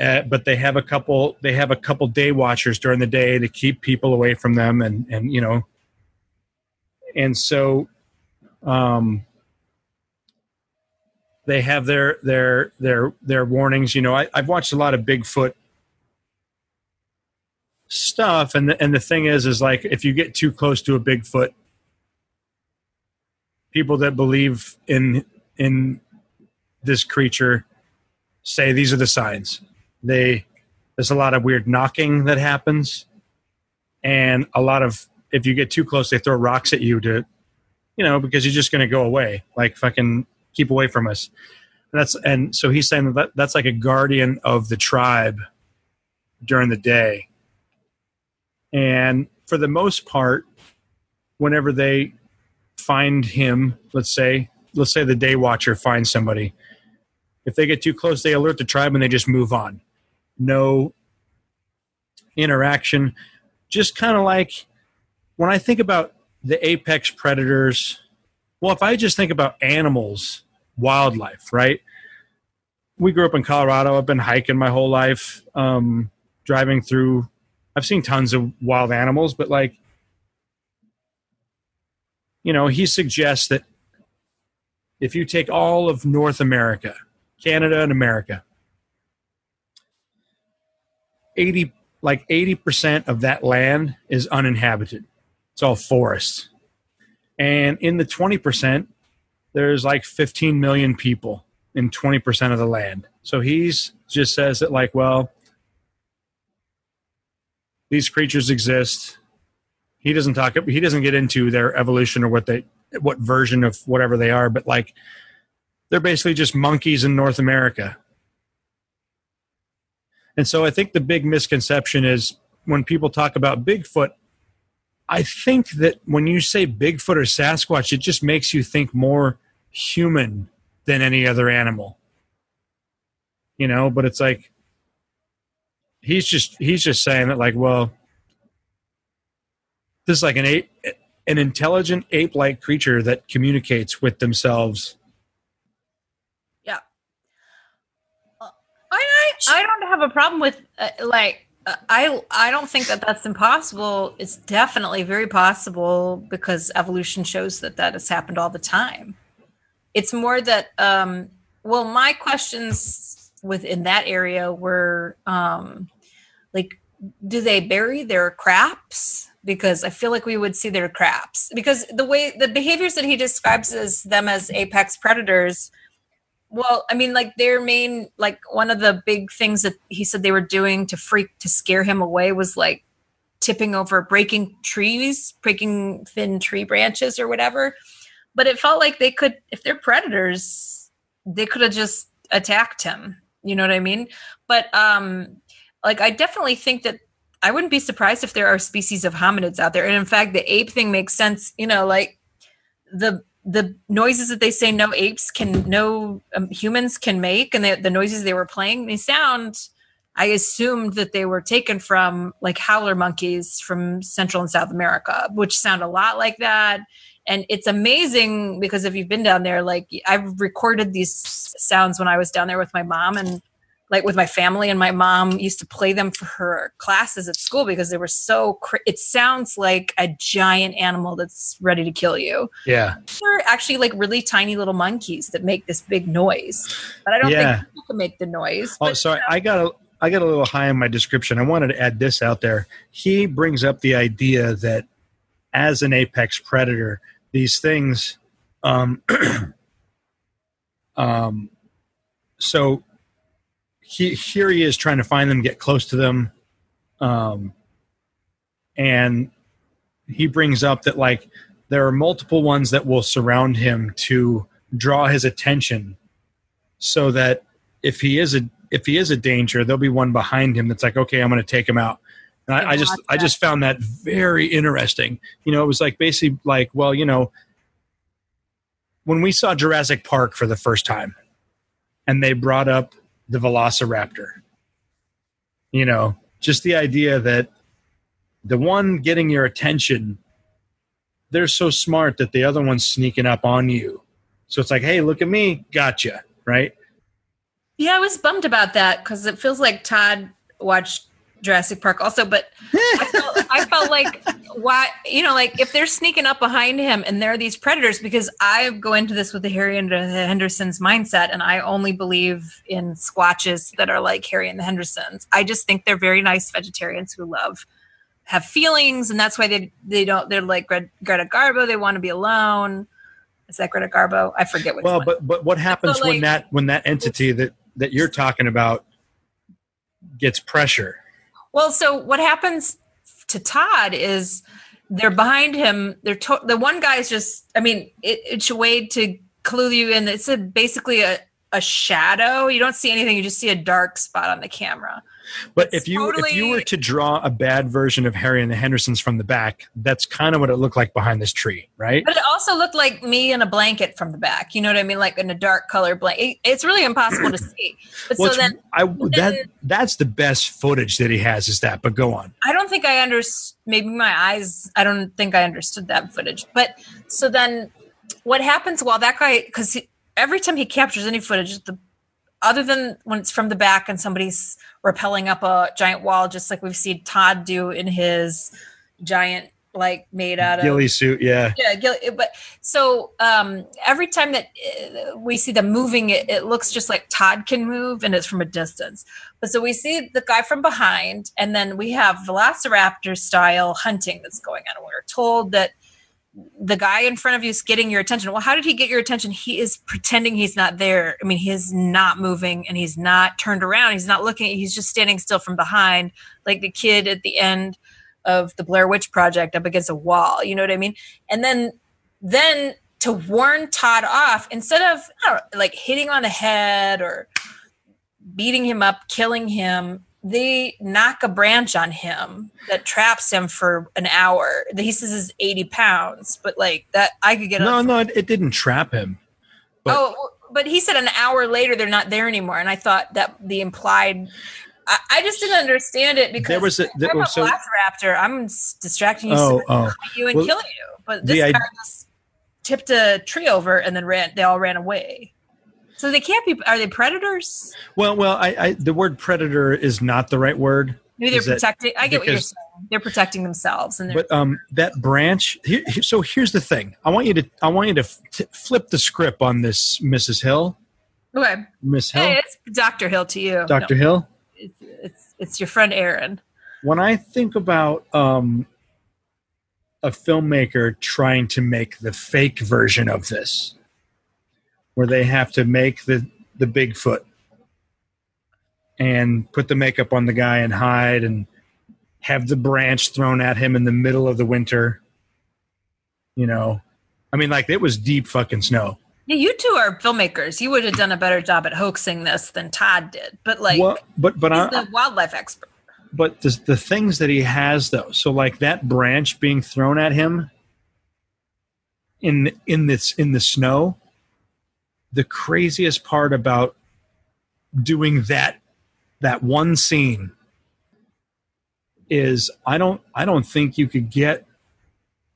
uh, but they have a couple they have a couple day watchers during the day to keep people away from them and and you know. And so um they have their their their their warnings you know I, i've watched a lot of bigfoot stuff and the, and the thing is is like if you get too close to a bigfoot people that believe in in this creature say these are the signs. They there's a lot of weird knocking that happens and a lot of if you get too close they throw rocks at you to you know because you're just going to go away like fucking keep away from us. And that's and so he's saying that that's like a guardian of the tribe during the day. And for the most part whenever they find him let's say let's say the day watcher finds somebody if they get too close they alert the tribe and they just move on. No interaction. Just kind of like when i think about the apex predators. Well if i just think about animals wildlife right? We grew up in colorado. I've been hiking my whole life um, driving through i've seen tons of wild animals but like you know he suggests that if you take all of north america canada and america 80 like 80% of that land is uninhabited it's all forest. And in the 20% there's like 15 million people in 20% of the land. So he's just says that like well these creatures exist. He doesn't talk he doesn't get into their evolution or what they what version of whatever they are but like they're basically just monkeys in north america. And so i think the big misconception is when people talk about bigfoot i think that when you say bigfoot or sasquatch it just makes you think more human than any other animal you know but it's like he's just he's just saying that like well this is like an ape an intelligent ape like creature that communicates with themselves Yeah. Uh, I, I I don't have a problem with uh, like I I don't think that that's impossible. It's definitely very possible because evolution shows that that has happened all the time. It's more that um well my questions within that area were um like do they bury their craps because i feel like we would see their craps because the way the behaviors that he describes as them as apex predators well i mean like their main like one of the big things that he said they were doing to freak to scare him away was like tipping over breaking trees breaking thin tree branches or whatever but it felt like they could, if they're predators, they could have just attacked him. You know what I mean? But um, like I definitely think that I wouldn't be surprised if there are species of hominids out there. And in fact, the ape thing makes sense. You know, like the the noises that they say no apes can no um, humans can make and the, the noises they were playing they sound i assumed that they were taken from like howler monkeys from central and south america which sound a lot like that. And it's amazing because if you've been down there like i've recorded these sounds when i was down there with my mom and like with my family and my mom used to play them for her classes at school because they were so cra- it sounds like a giant animal that's ready to kill you Yeah. they're actually like really tiny little monkeys that make this big noise but i don't Yeah. think people can make the noise Oh, but, sorry. I got a I got a little high in my description. I wanted to add this out there. He brings up the idea that as an apex predator, these things, um, um, so he, here he is trying to find them, get close to them, um, and he brings up that like there are multiple ones that will surround him to draw his attention, so that if he is a if he is a danger, there'll be one behind him that's like, okay, I'm going to take him out. And I, I just I just found that very interesting. You know, it was like basically like, well, you know, when we saw Jurassic Park for the first time, and they brought up the Velociraptor. You know, just the idea that the one getting your attention, they're so smart that the other one's sneaking up on you. So it's like, hey, look at me, gotcha, right? yeah i was bummed about that because it feels like todd watched jurassic park also but I felt, I felt like why you know like if they're sneaking up behind him and there are these predators because i go into this with the harry and the hendersons mindset and i only believe in squatches that are like harry and the hendersons. I just think they're very nice vegetarians who love have feelings and that's why they they don't they're like Gre- greta garbo they want to be alone. Is that greta garbo? I forget which well one. but but what happens So, when like- that when that entity that that you're talking about gets pressure Well, so what happens to Todd is they're behind him. They're to- the one guy's just. I mean, it, it's a way to clue you in. It's a, basically a a shadow. You don't see anything. You just see a dark spot on the camera. But It's if you if you were to draw a bad version of harry and the hendersons from the back that's kind of what it looked like behind this tree right But it also looked like me in a blanket from the back. You know what I mean? Like in a dark color blanket. It's really impossible to see. But well, so then I, that that's the best footage that he has is that but go on I don't think I understood. Maybe my eyes. I don't think I understood that footage. But so then, what happens while that guy? Because every time he captures any footage, the other than when it's from the back and somebody's rappelling up a giant wall, just like we've seen Todd do in his giant, like made out of ghillie suit yeah. Yeah gil- but so um every time that uh, we see them moving it, it looks just like todd can move and it's from a distance. But so we see the guy from behind and then we have velociraptor style hunting that's going on. And we're told that the guy in front of you is getting your attention. Well how did he get your attention? He is pretending he's not there. I mean he's not moving and he's not turned around. He's not looking. He's just standing still from behind like the kid at the end of the Blair Witch Project up against a wall. You know what I mean? And then then to warn Todd off instead of know, like hitting on the head or beating him up, killing him, they knock a branch on him that traps him for an hour. He says is 80 pounds, but like that I could get no a, no it, it didn't trap him but- oh but he said an hour later they're not there anymore. And I thought that the implied I, I just didn't understand it because There was a- there I'm so- Velociraptor. I'm distracting you, oh so oh, oh. you and Well, kill you. But this guy just tipped a tree over and then ran. They all ran away. So they can't be. Are they predators? well well I, I the word predator is not the right word Maybe they're Is protecting. I get what you're saying. They're protecting themselves, and But um, that branch. Here, so here's the thing. I want you to. I want you to f- t- flip the script on this, Mrs. Hill. okay. Miss Hill, Hey, it's Doctor Hill to you. Doctor No, Hill. it's, it's it's your friend Erin. When I think about um, a filmmaker trying to make the fake version of this, where they have to make the the Bigfoot and put the makeup on the guy and hide and have the branch thrown at him in the middle of the winter, you know, I mean, like it was deep fucking snow. Yeah, you two are filmmakers. You would have done a better job at hoaxing this than Todd did. But like, Well, but but he's I, the wildlife expert. but the, the things that he has though so like that branch being thrown at him in in this in the snow the craziest part about doing that that one scene is i don't i don't think you could get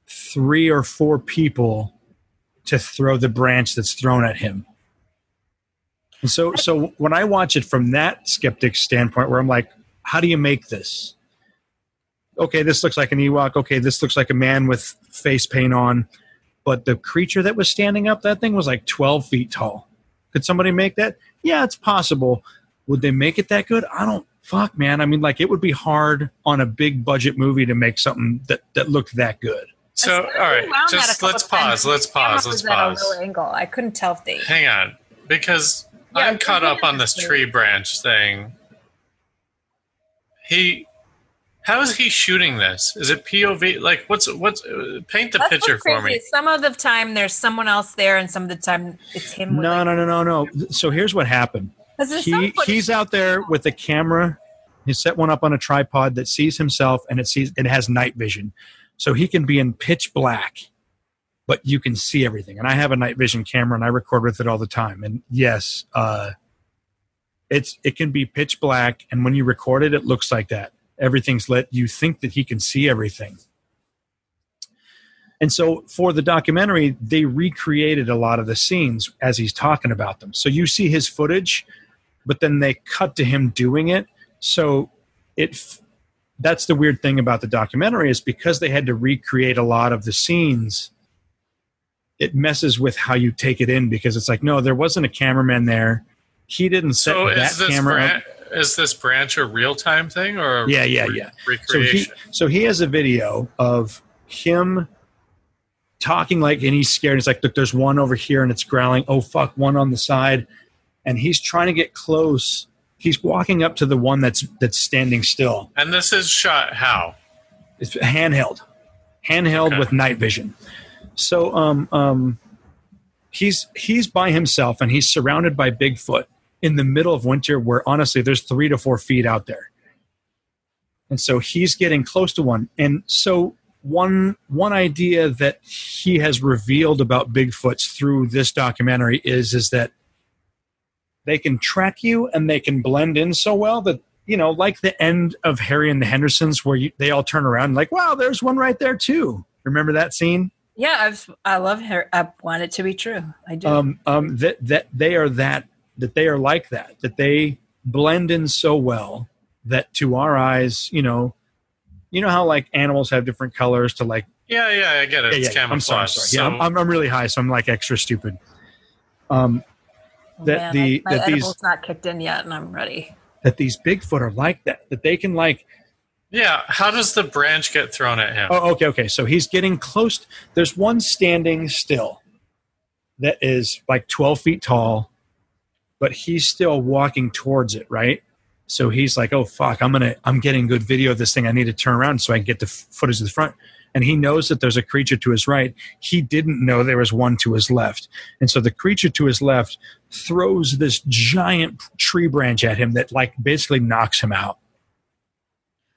three or four people to throw the branch that's thrown at him and so so when i watch it from that skeptic standpoint where i'm like how do you make this? Okay, this looks like an Ewok. Okay, this looks like a man with face paint on. But the creature that was standing up, that thing was like 12 feet tall. Could somebody make that? Yeah, it's possible. Would they make it that good? I don't. Fuck, man. I mean, like, it would be hard on a big budget movie to make something that, that looked that good. So, all right, Wound that a just let's pause. Let's pause. Let's was at a pause. low angle. I couldn't tell if they. Hang on, because Yeah, I'm caught up on this tree branch thing. He, how is he shooting this? Is it POV? Like, what's what's? Uh, paint the That's picture for crazy. me. Some of the time there's someone else there, and some of the time it's him. No, like, no, no, no, no. So here's what happened. 'cause there's some He, he's out there with a camera. He set one up on a tripod that sees himself and it sees it has night vision. So he can be in pitch black, but you can see everything. And I have a night vision camera and I record with it all the time. And yes, uh, it's it can be pitch black, and when you record it, it looks like that. Everything's let You think that he can see everything. And so for the documentary, they recreated a lot of the scenes as he's talking about them. So you see his footage, but then they cut to him doing it. So it that's the weird thing about the documentary is because they had to recreate a lot of the scenes it messes with how you take it in because it's like no there wasn't a cameraman there he didn't set So that camera up is this branch a real time thing or a Yeah, yeah, re- yeah. so he recreation? so he has a video of him talking like and he's scared he's like look there's one over here and it's growling oh fuck one on the side and he's trying to get close he's walking up to the one that's that's standing still and this is shot how? it's handheld handheld Okay. with night vision so um um he's he's by himself and he's surrounded by bigfoot in the middle of winter where honestly there's three to four feet out there and so he's getting close to one and so one one idea that he has revealed about bigfoots through this documentary is is that they can track you and they can blend in so well that you know like the end of harry and the hendersons where you, they all turn around like wow there's one right there too remember that scene Yeah, I've I love her. I want it to be true. I do. um, um, that that they are that that they are like that that they blend in so well that to our eyes you know you know how like animals have different colors to like Yeah, yeah, I get it. yeah, It's yeah, I'm sorry, I'm camouflage. sorry. Yeah, I'm, I'm, I'm really high, so I'm like extra stupid. Um, Oh, that man, the- I, my that these- edible's not kicked in yet, and I'm ready. that these Bigfoot are like that. That they can like. yeah, how does the branch get thrown at him? Oh, okay, okay. So he's getting close. There's one standing still, that is like 12 feet tall, but he's still walking towards it, right? So he's like, "Oh fuck, I'm gonna, I'm getting good video of this thing. I need to turn around so I can get the footage of the front." And he knows that there's a creature to his right. He didn't know there was one to his left, and so the creature to his left throws this giant tree branch at him that like basically knocks him out.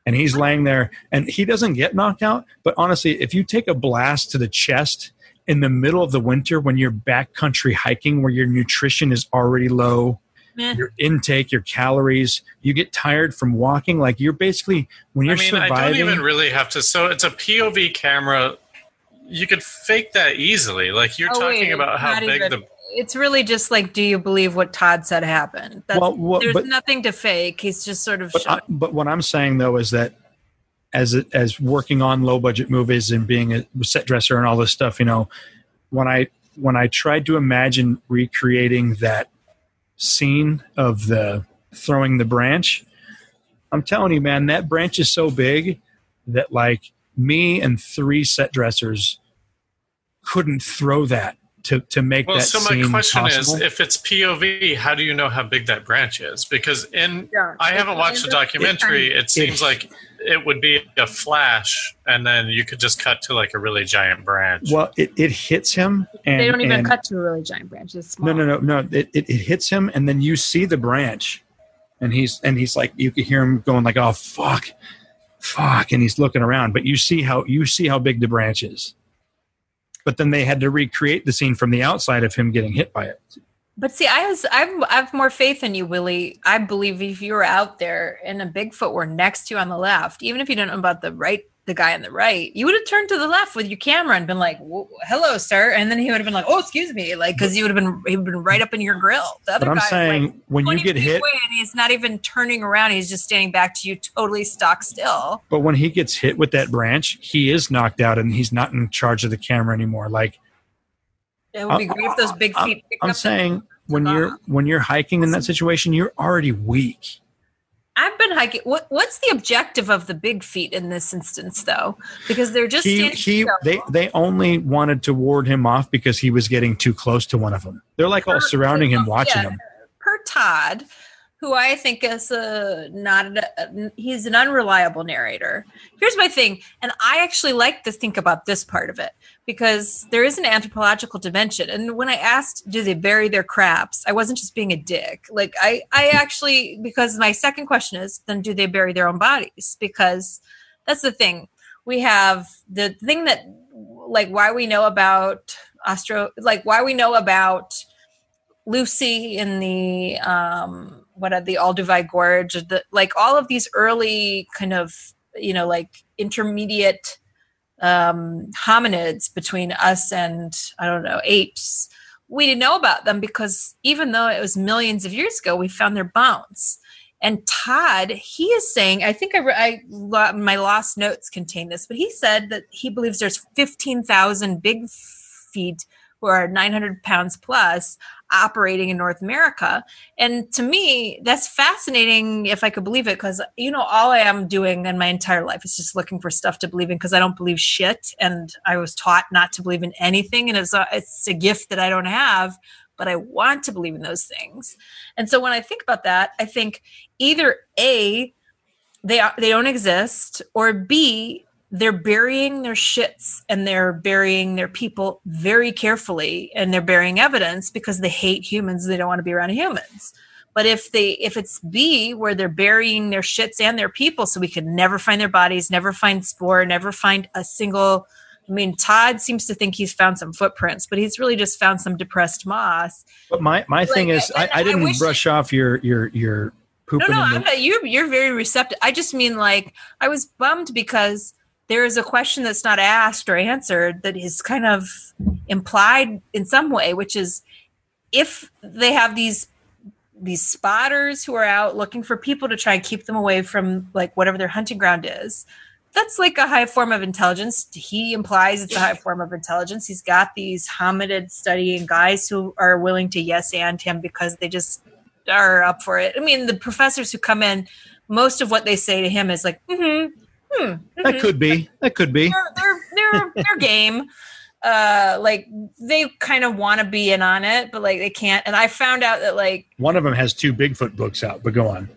And he's laying there, and he doesn't get knocked out. But honestly, if you take a blast to the chest in the middle of the winter when you're backcountry hiking, where your nutrition is already low, Meh. your intake, your calories, you get tired from walking. Like you're basically when you're I mean, I don't even really have to. So it's a POV camera. You could fake that easily. Like you're Oh, talking wait, about how big even- the. It's really just like, do you believe what Todd said happened? That's, Well, well, there's but- nothing to fake. He's just sort of. but, I, but what I'm saying though is that as as working on low budget movies and being a set dresser and all this stuff, you know, when I when I tried to imagine recreating that scene of the throwing the branch, I'm telling you, man, that branch is so big that like me and three set dressers couldn't throw that to to make Well, that so scene my question possible. is, if it's POV, how do you know how big that branch is? Because in Yeah. I haven't watched the documentary. it- It, seems like it would be a flash, and then you could just cut to like a really giant branch. Well, it, it hits him, and they don't even and- cut to a really giant branch. It's small. No, no, no, no. It, it, it hits him, and then you see the branch, and he's and he's like you can hear him going like, "Oh fuck, fuck," and he's looking around. But you see how you see how big the branch is. But then they had to recreate the scene from the outside of him getting hit by it. But see, I was I've I have more faith in you, Willie. I believe if you were out there and a Bigfoot were next to you on the left, even if you don't know about the right, the guy on the right, you would have turned to the left with your camera and been like, "Hello, sir," and then he would have been like, "Oh, excuse me," like because you would have been he would have been right up in your grill. The other But I'm saying like, when you get hit, and he's not even turning around; he's just standing back to you, totally stock still. but when he gets hit with that branch, he is knocked out, and he's not in charge of the camera anymore. Like It would be I'm- great if those big feet. I'm up the- saying, when you're when you're hiking in that situation, you're already weak. I've been hiking. What What's the objective of the big feet in this instance, though? Because they're just he he they they only wanted to ward him off because he was getting too close to one of them. They're like all surrounding him, yeah, watching him. per Todd, who I think is a not a, he's an unreliable narrator. Here's my thing, and I actually like to think about this part of it because there is an anthropological dimension. And when I asked, do they bury their craps? I wasn't just being a dick. Like I, I actually because my second question is, then do they bury their own bodies? Because that's the thing. We have the thing that like why we know about Astro, like why we know about Lucy in the um what are the Olduvai Gorge, the like all of these early kind of you know like intermediate um hominids between us and I don't know apes. We didn't know about them because even though it was millions of years ago, we found their bones. And Todd, he is saying, I think I, I my lost notes contain this, but he said that he believes there's 15,000 big feet who are 900 pounds plus operating in North America. And to me, that's fascinating if I could believe it, because, you know, all I am doing in my entire life is just looking for stuff to believe in because I don't believe shit. And I was taught not to believe in anything. And it's a, it's a gift that I don't have, but I want to believe in those things. And so when I think about that, I think either A, they are, they don't exist, or B, they're burying their shits and they're burying their people very carefully and they're burying evidence because they hate humans they don't want to be around humans but if they if it's b where they're burying their shits and their people so we could never find their bodies never find spore never find a single i mean todd seems to think he's found some footprints but he's really just found some depressed moss But my my thing is, I, I I didn't wish- brush off your your your no pooping. no in the- I'm not, you're you're very receptive i just mean like i was bummed because there is a question that's not asked or answered that is kind of implied in some way which is if they have these these spotters who are out looking for people to try and keep them away from like whatever their hunting ground is that's like a high form of intelligence. He implies it's a high form of intelligence. He's got these hominid studying guys who are willing to yes and him because they just are up for it. I mean the professors who come in most of what they say to him is like mm-hmm, hmm, that could be. That could be. they're they're they're, they're game. Uh, like they kind of want to be in on it, but like they can't. And I found out that like One of them has two Bigfoot books out. But go on.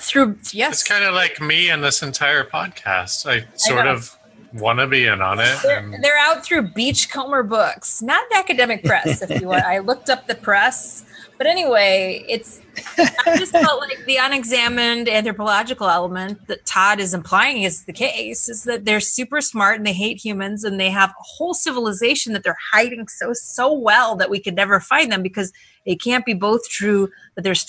through yes, It's kind of like me and this entire podcast. I sort know. of want to be in on it. they're, And they're out through Beachcomber Books, not academic press. If you want, I looked up the press, but anyway, it's. I just felt like the unexamined anthropological element that Todd is implying is the case is that they're super smart and they hate humans and they have a whole civilization that they're hiding so so well that we could never find them because it can't be both true that there's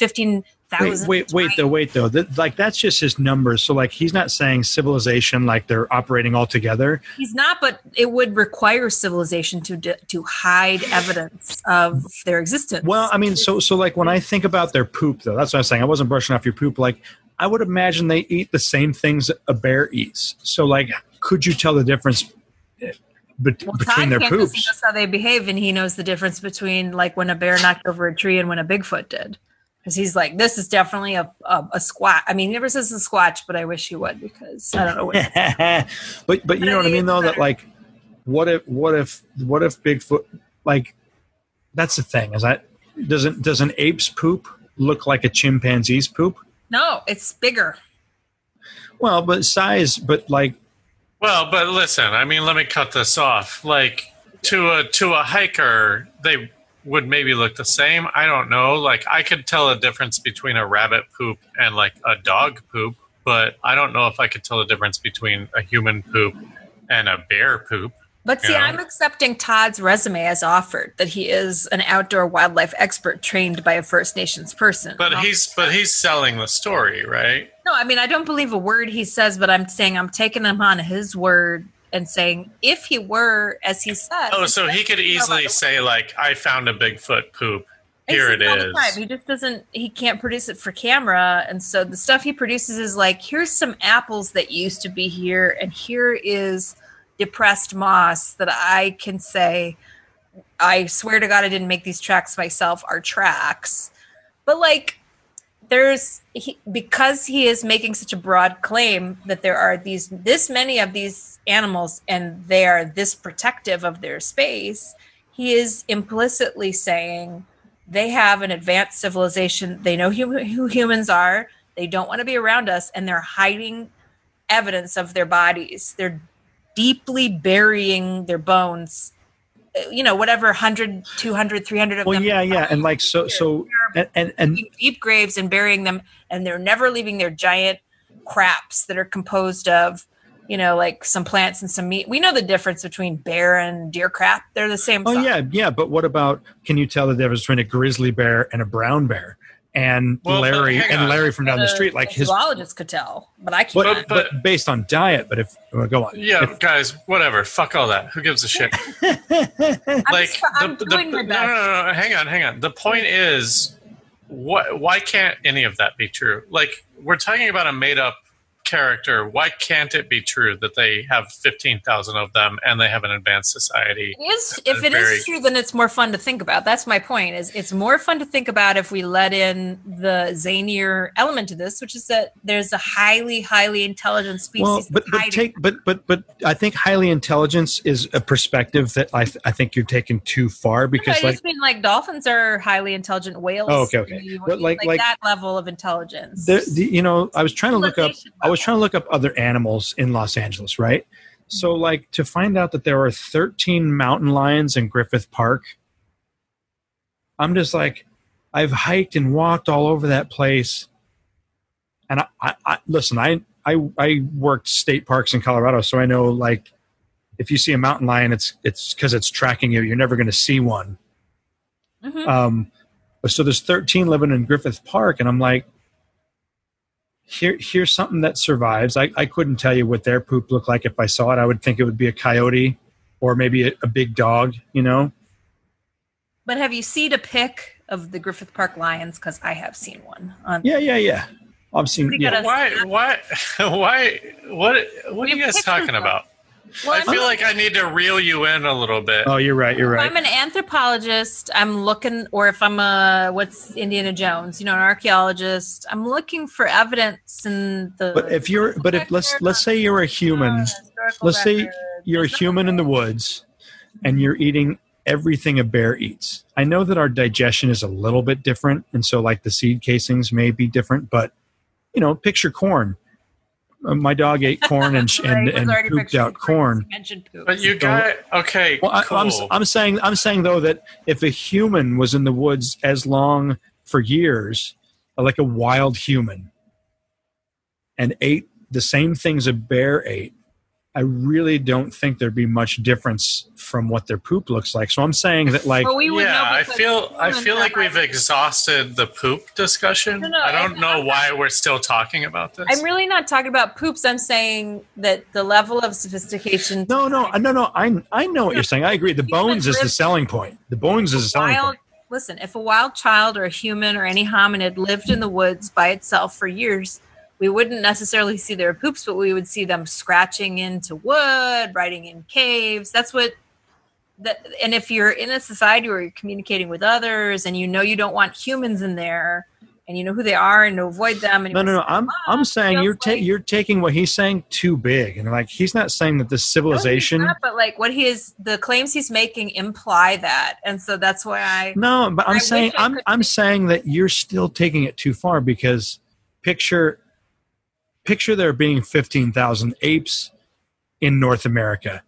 Wait, wait, wait, though, wait, though. That, like that's just his numbers. So, like, he's not saying civilization like they're operating all together. He's not, but it would require civilization to to hide evidence of their existence. Well, I mean, so so like when I think about their poop, though, that's what I'm saying. I wasn't brushing off your poop. Like, I would imagine they eat the same things a bear eats. So, like, could you tell the difference eh, bet- Well, between Todd their can't 'cause He poops? knows how they behave, and he knows the difference between like when a bear knocked over a tree and when a Bigfoot did. Because he's like, this is definitely a, a a squat. I mean, he never says a squatch, but I wish he would because I don't know what. but but you know what I mean though that like what if what if what if Bigfoot like that's the thing is that doesn't does an ape's poop look like a chimpanzee's poop? no, it's bigger. Well, but size, but like Well, but listen, I mean, let me cut this off. Like to a to a hiker, they would maybe look the same. I don't know. Like I could tell a difference between a rabbit poop and like a dog poop, but I don't know if I could tell a difference between a human poop and a bear poop. But see, Yeah. I'm accepting Todd's resume as offered that he is an outdoor wildlife expert trained by a First Nations person. But he's but he's selling the story, right? no, I mean I don't believe a word he says, but I'm saying I'm taking him on his word and saying if he were, as he said, Oh, so he could easily say like, "I found a Bigfoot poop. Here it time. He just doesn't. He can't produce it for camera, and so the stuff he produces is like, here's some apples that used to be here, and here is depressed moss that I can say, I swear to God, I didn't make these tracks myself. Are tracks, but like, there's he, because he is making such a broad claim that there are these this many of these animals, and they are this protective of their space. He is implicitly saying they have an advanced civilization. They know who, who humans are. They don't want to be around us, and they're hiding evidence of their bodies. They're deeply burying their bones. You know, whatever 100, 200, 300 of well, them. yeah, yeah, and like so, so, and and, and deep graves and burying them, and they're never leaving their giant craps that are composed of, you know, like some plants and some meat. We know the difference between bear and deer crap. They're the same. oh size. yeah, yeah. But what about? Can you tell the difference between a grizzly bear and a brown bear? And Well, Larry and. Larry from down the Uh, street, like a his, zoologist could tell, but I can't. but, But- but based on diet. But if well, go on, Yeah, guys, whatever. Fuck all that. Who gives a shit? I'm, like I'm the, the, doing my no, best. no, no, no, hang on, hang on. The point is, what? Why can't any of that be true? Like we're talking about a made-up character. Why can't it be true that they have fifteen thousand of them and they have an advanced society? It is, if it Very- is true, then it's more fun to think about. That's my point. Is it's more fun to think about if we let in the zanier element to this, which is that there's a highly, highly intelligent species. well, but but take but but but I think highly intelligence is a perspective that I th- I think you're taking too far because I like just mean like dolphins are highly intelligent whales. Oh, okay, okay. You- But like- like- that level of intelligence. the, the, you know i was trying to look up i was level. trying to look up other animals in los angeles right so like to find out that there are 13 mountain lions in griffith park i'm just like i've hiked and walked all over that place and i, I, I listen I, I i worked state parks in colorado so i know like if you see a mountain lion it's it's because it's tracking you you're never going to see one Mhm. um, so there's 13 living in Griffith Park, and I'm like, here, here's something that survives. I, I couldn't tell you what their poop looked like if I saw it. I would think it would be a coyote or maybe a, a big dog, you know? but have you seen a pic of the Griffith Park lions? Because I have seen one. On, Yeah, yeah, yeah. I've seen. Pretty Yeah. Why? Why? Why? What? What are you guys talking them. about? Well, I I'm feel not- like I need to reel you in a little bit. Oh, you're right. You're If right. I'm an anthropologist, I'm looking, or if I'm a what's Indiana Jones, you know, an archaeologist, I'm looking for evidence in the. But if you're, but if let's let's say you're a human, let's say you're a human in the woods, and you're eating everything a bear eats. I know that our digestion is a little bit different, and so like the seed casings may be different, but you know, picture corn. Uh, my dog ate corn and and, and pooped out before you corn. poop. But you got okay. Well, I, cool. I'm I'm saying I'm saying though that if a human was in the woods as long for years, like a wild human, and ate the same things a bear ate, I really don't think there'd be much difference from what their poop looks like. So I'm saying that like Well, we yeah, know I feel I feel like we've highly- exhausted the poop discussion. No, no, I don't I- know I'm why we're still talking about this. I'm really not talking about poops. I'm saying that the level of sophistication. no, no, no, no. I I know what you're saying. I agree. The bones is the selling point. The bones is the selling wild, point. listen, if a wild child or a human or any hominid lived in the woods by itself for years, we wouldn't necessarily see their poops, but we would see them scratching into wood, riding in caves. That's what. That, and if you're in a society where you're communicating with others and you know you don't want humans in there and you know who they are and to avoid them and No, no, no. I'm I'm "Ah, saying you're ta- like-" you're taking what he's saying too big, and like he's not saying that this No, civilization. not, but like what he is, the claims he's making imply that, and so that's why I. No, but I I'm wish saying I I'm I'm saying that you're still taking it too far because picture picture there being 15,000 apes in North America.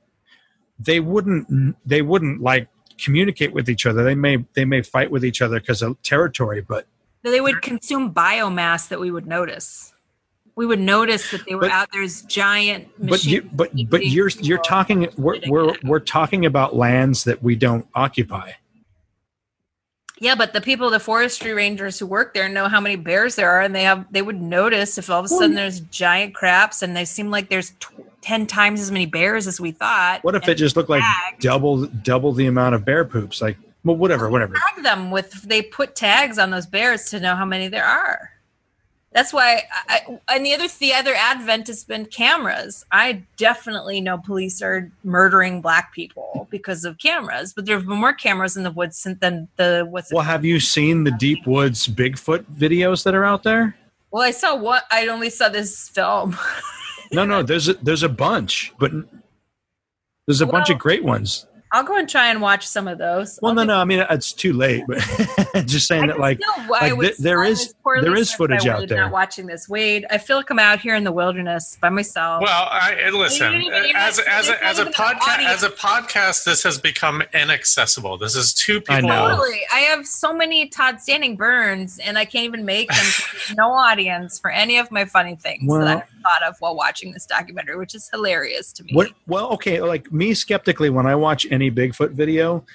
They wouldn't they wouldn't like communicate with each other. They may they may fight with each other because of territory, but They would consume biomass that we would notice. We would notice that they were But- out there as giant. but you but but you're you're talking we're we're, we're talking about lands that we don't occupy. Yeah, but the people, the forestry rangers who work there, know how many bears there are, and they have they would notice if all of a sudden there's giant craps, and they seem like there's tw- ten times as many bears as we thought. What if it just looked like double double the amount of bear poops? Like well whatever, whatever. tag them with? They put tags on those bears to know how many there are. That's why. I, and the other the other advent has been cameras. I definitely know police are murdering black people because of cameras, but there have been more cameras in the woods since than the what's. Well, have you seen the Deep Woods Bigfoot videos that are out there? Well, I saw what I only saw this film. No, no, there's a, there's a bunch, but there's a bunch of great ones. I'll go and try and watch some of those. Well, I'll no, do- no, I mean it's too late, but just saying I that like still- I like was- th- there I is was poorly there is footage out there. Not watching this, Wade. I feel like I'm out here in the wilderness by myself. Well, I, listen. Even- As you're as a, as a there's not even an podcast as a podcast, this has become inaccessible. This is two I people. know. Totally. I have so many Todd Standing burns, and I can't even make them. 'cause there's no audience for any of my funny things Well- that I thought of while watching this documentary, which is hilarious to me. What? Well, okay. Like me, skeptically, when I watch any Bigfoot video,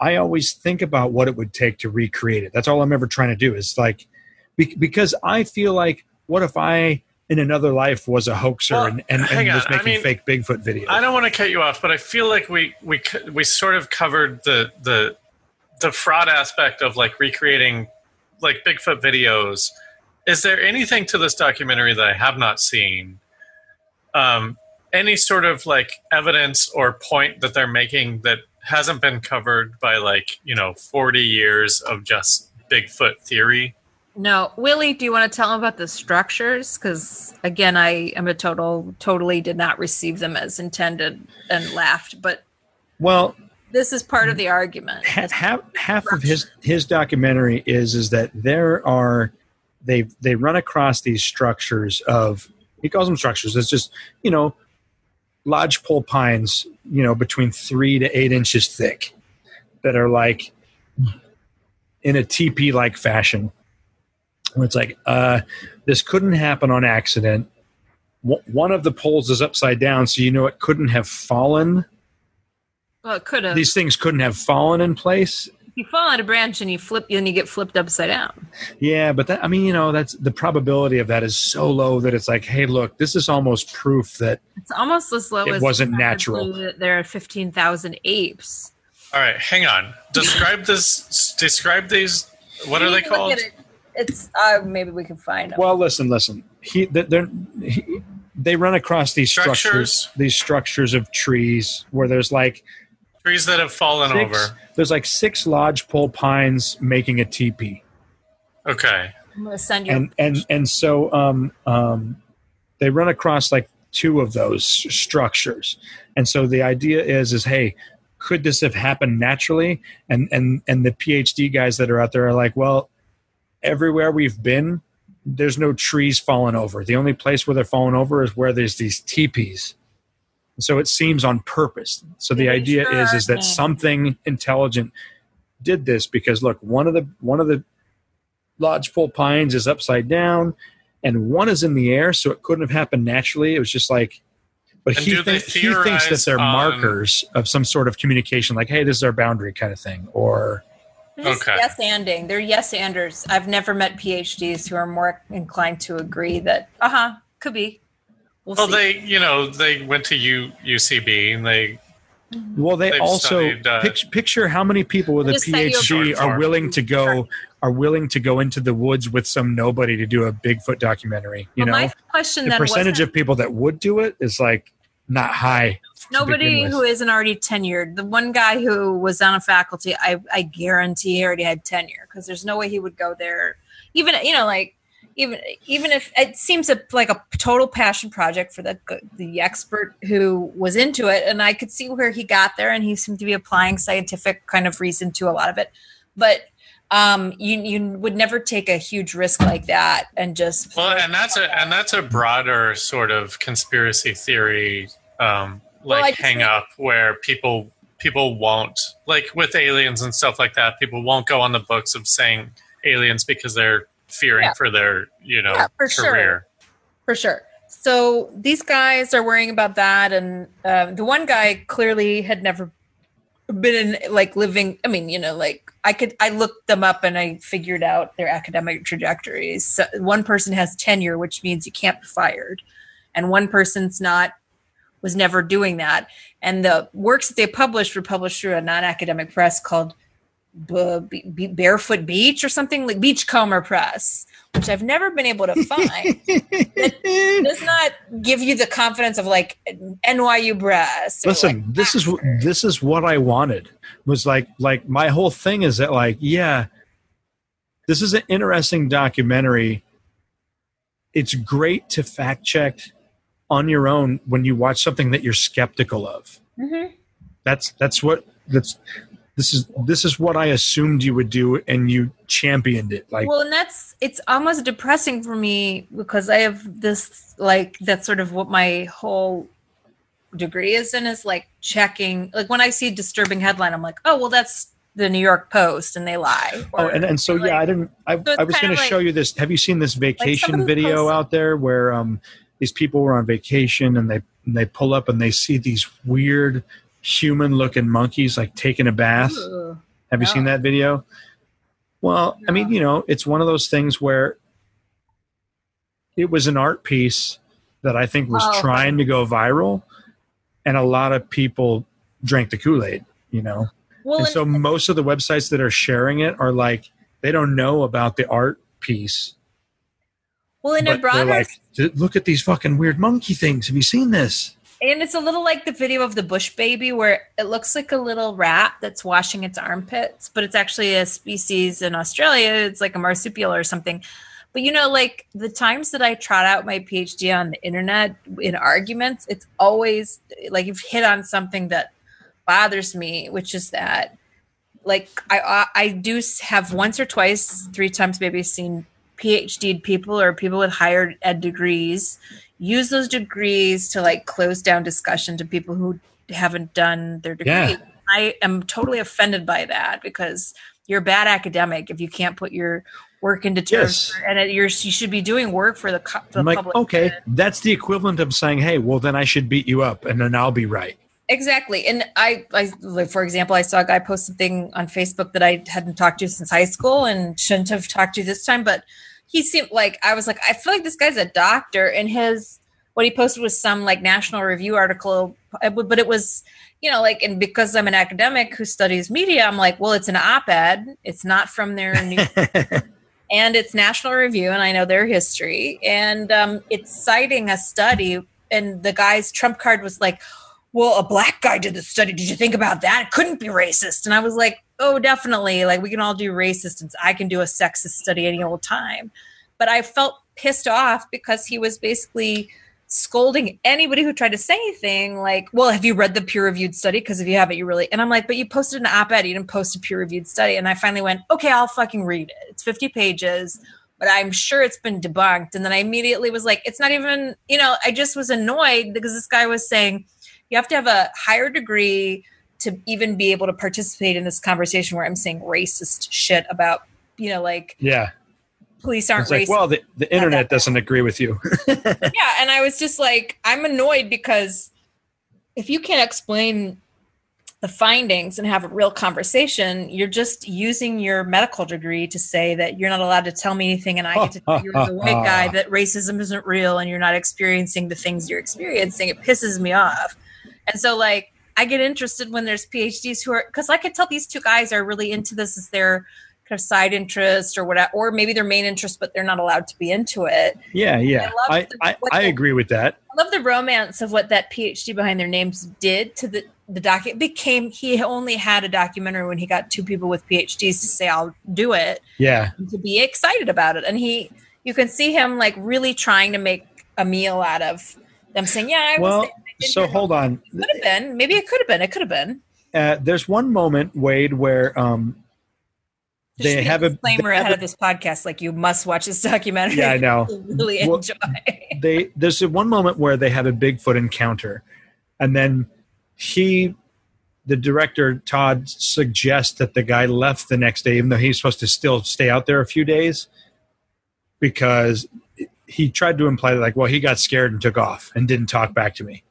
I always think about what it would take to recreate it. That's all I'm ever trying to do. Is like be- because I feel like, what if I in another life was a hoaxer Well, and, and, and was on. I making mean, fake Bigfoot videos? I don't want to cut you off, but I feel like we we we sort of covered the the the fraud aspect of like recreating like Bigfoot videos. Is there anything to this documentary that I have not seen? Um, any sort of like evidence or point that they're making that hasn't been covered by like you know forty years of just Bigfoot theory? No, Willie, do you want to tell him about the structures? Because again, I am a total, totally did not receive them as intended and laughed. But well, this is part of the argument. ha- half half of his his documentary is is that there are they they run across these structures of he calls them structures. It's just you know lodgepole pines, you know, between three to eight inches thick, that are like in a teepee like fashion. Where it's like, uh, this couldn't happen on accident. W- One of the poles is upside down, so you know it couldn't have fallen. Well, it could have. These things couldn't have fallen in place You fall on a branch and you flip, and you get flipped upside down. Yeah, but that, I mean, you know, that's the probability of that is so low that it's like, hey, look, this is almost proof that It's almost as low It as wasn't natural. that There are fifteen thousand apes. All right, hang on. Describe this. Describe these. What are they called? it. It's uh, maybe we can find them. well, listen, listen. He, they're, he, they run across these structures. Structures. these structures of trees where there's like Trees that have fallen six, over. there's like six lodgepole pines making a teepee, Okay. I'm gonna send you. and and and so um um, they run across like two of those structures, and so the idea is is hey. Could this have happened naturally? And and and the PhD guys that are out there are like, well, everywhere we've been, there's no trees falling over. The only place where they're falling over is where there's these teepees. So it seems on purpose. So the idea sure is is that something intelligent did this because look, one of the one of the lodgepole pines is upside down, and one is in the air, so it couldn't have happened naturally. It was just like, but And he, do thinks he thinks that they're on- markers of some sort of communication, like, hey, this is our boundary kind of thing, or Okay. yes anding. They're yes anders. I've never met PhDs who are more inclined to agree that uh huh could be. We'll, Well, they, you know, they went to U, UCB and they, Well, they also studied, uh, pic- picture how many people with a Just sent you a PhD are willing to go are willing to go into the woods with some nobody to do a Bigfoot documentary. You Well, know, my question the percentage of people that would do it is like not high. nobody who isn't already tenured. The one guy who was on a faculty, I, I guarantee he already had tenure because there's no way he would go there. Even you know, like even even if it seems a, like a total passion project for the the expert who was into it, and I could see where he got there, and he seemed to be applying scientific kind of reason to a lot of it. But um, you you would never take a huge risk like that and just Well, and that's a and that's a broader sort of conspiracy theory, um, like just hang up where people people won't like with aliens and stuff like that. People won't go on the books of saying aliens because they're fearing Yeah. for their you know Yeah, for sure. career. for sure. So these guys are worrying about that, and uh, the one guy clearly had never been in like living. I mean, you know, like I could I looked them up and I figured out their academic trajectories. So one person has tenure, which means you can't be fired, and one person's not was never doing that. And the works that they published were published through a non-academic press called B- B- Barefoot Beach or something like Beachcomber Press, which I've never been able to find. Does not give you the confidence of like NYU Press. Listen, like, this is this is what I wanted. Was like like my whole thing is that like yeah, this is an interesting documentary. It's great to fact check on your own when you watch something that you're skeptical of. Mhm. That's that's what that's this is this is what I assumed you would do, and you championed it. Like well, and that's it's almost depressing for me because I have this like that's sort of what my whole degree is in is like checking like when I see a disturbing headline, I'm like, oh well, that's the New York Post and they lie. Oh, and, and so or, yeah, I didn't. I, So I was going to like- show you this. Have you seen this vacation somebody video posted- out there where um these people were on vacation and they and they pull up and they see these weird human looking monkeys like taking a bath. Ugh. Have you seen that video? Well, I mean, you know, it's one of those things where it was an art piece that I think was Oh, trying to go viral, and a lot of people drank the Kool Aid. You know, Well, and so most of the websites that are sharing it are like they don't know about the art piece. well, in a broader like, "D- look at these fucking weird monkey things. Have you seen this? And it's a little like the video of the bush baby where it looks like a little rat that's washing its armpits, but it's actually a species in Australia. It's like a marsupial or something. But you know, like the times that I trot out my PhD on the internet in arguments, it's always like you've hit on something that bothers me, which is that like I I, do have once or twice, three times maybe seen PhD people or people with higher ed degrees use those degrees to like close down discussion to people who haven't done their degree. Yeah. I am totally offended by that because you're a bad academic if you can't put your work into terms Yes. and it, you're you should be doing work for the, co- the I'm like, public. okay, good. that's the equivalent of saying, hey, well, then I should beat you up and then I'll be right. Exactly. And I, I like, for example, I saw a guy post something on Facebook that I hadn't talked to since high school and shouldn't have talked to this time, but he seemed like I was like, I feel like this guy's a doctor and his what he posted was some like national review article, but it was, you know, like, and because I'm an academic who studies media, I'm like, well, it's an op-ed. It's not from their news and it's National Review, and I know their history, and um, it's citing a study, and the guy's trump card was like, "Well, a black guy did the study. Did you think about that? It couldn't be racist." And I was like, "Oh, definitely. Like we can all do racist, and I can do a sexist study any old time." But I felt pissed off because he was basically scolding anybody who tried to say anything like, well, have you read the peer reviewed study? Because if you haven't, you really, and I'm like, but you posted an op ed, you didn't post a peer reviewed study. And I finally went, okay, I'll fucking read it. It's 50 pages, but I'm sure it's been debunked. And then I immediately was like, it's not even, you know, I just was annoyed because this guy was saying, you have to have a higher degree to even be able to participate in this conversation where I'm saying racist shit about, you know, like yeah. police aren't like, racist. well, the, the internet doesn't agree with you. yeah and i was just like i'm annoyed because if you can't explain the findings and have a real conversation you're just using your medical degree to say that you're not allowed to tell me anything and i get to tell you as a white guy that racism isn't real and you're not experiencing the things you're experiencing it pisses me off and so like i get interested when there's phds who are because i could tell these two guys are really into this as their kind of side interest or whatever or maybe their main interest but they're not allowed to be into it yeah, yeah. I I, the- I, I the- agree with that. I love the romance of what that PhD behind their names did to the the doc. It became he only had a documentary when he got two people with PhDs to say I'll do it Yeah. to be excited about it, and he you can see him like really trying to make a meal out of them saying yeah I Well, was there. I did so hold on. Could have been maybe it could have been it could have been. Uh, there's one moment, Wade, where um, they Should have a disclaimer they have ahead a- of this podcast, like you must watch this documentary. Yeah, I know. Really Well, enjoy. they there's a one moment where they have a Bigfoot encounter, and then he, the director Todd suggests that the guy left the next day, even though he's supposed to still stay out there a few days, because he tried to imply that like, well, he got scared and took off and didn't talk back to me.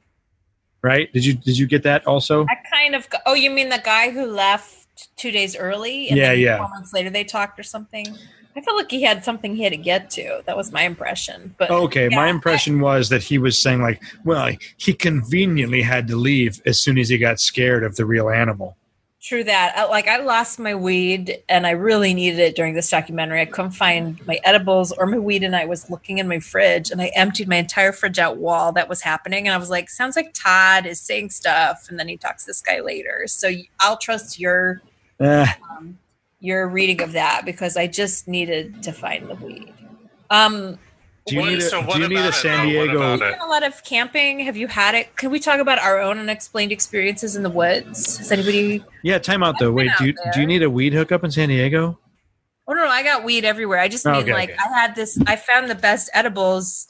Right? Did you did you get that also? I kind of. Oh, you mean the guy who left two days early? And Yeah, then yeah. Four months later, they talked or something. I felt like he had something he had to get to. That was my impression. But Okay, my Yeah, impression was that he was saying like, well, he conveniently had to leave as soon as he got scared of the real animal. True that. I, like I lost my weed and I really needed it during this documentary. I couldn't find my edibles or my weed and I was looking in my fridge and I emptied my entire fridge out while that was happening and I was like, sounds like Todd is saying stuff and then he talks to this guy later. So I'll trust your Eh, um, your reading of that because I just needed to find the weed. Um do you What- need a, so what do you need a San though? What Diego? about it? a lot of camping. Have you had it? Can we talk about our own unexplained experiences in the woods? Has anybody Yeah, time out though. I've been Wait, do you there. do you need a weed hookup in San Diego? Oh no, I got weed everywhere. I just oh, mean Okay, like okay. I had this. I found the best edibles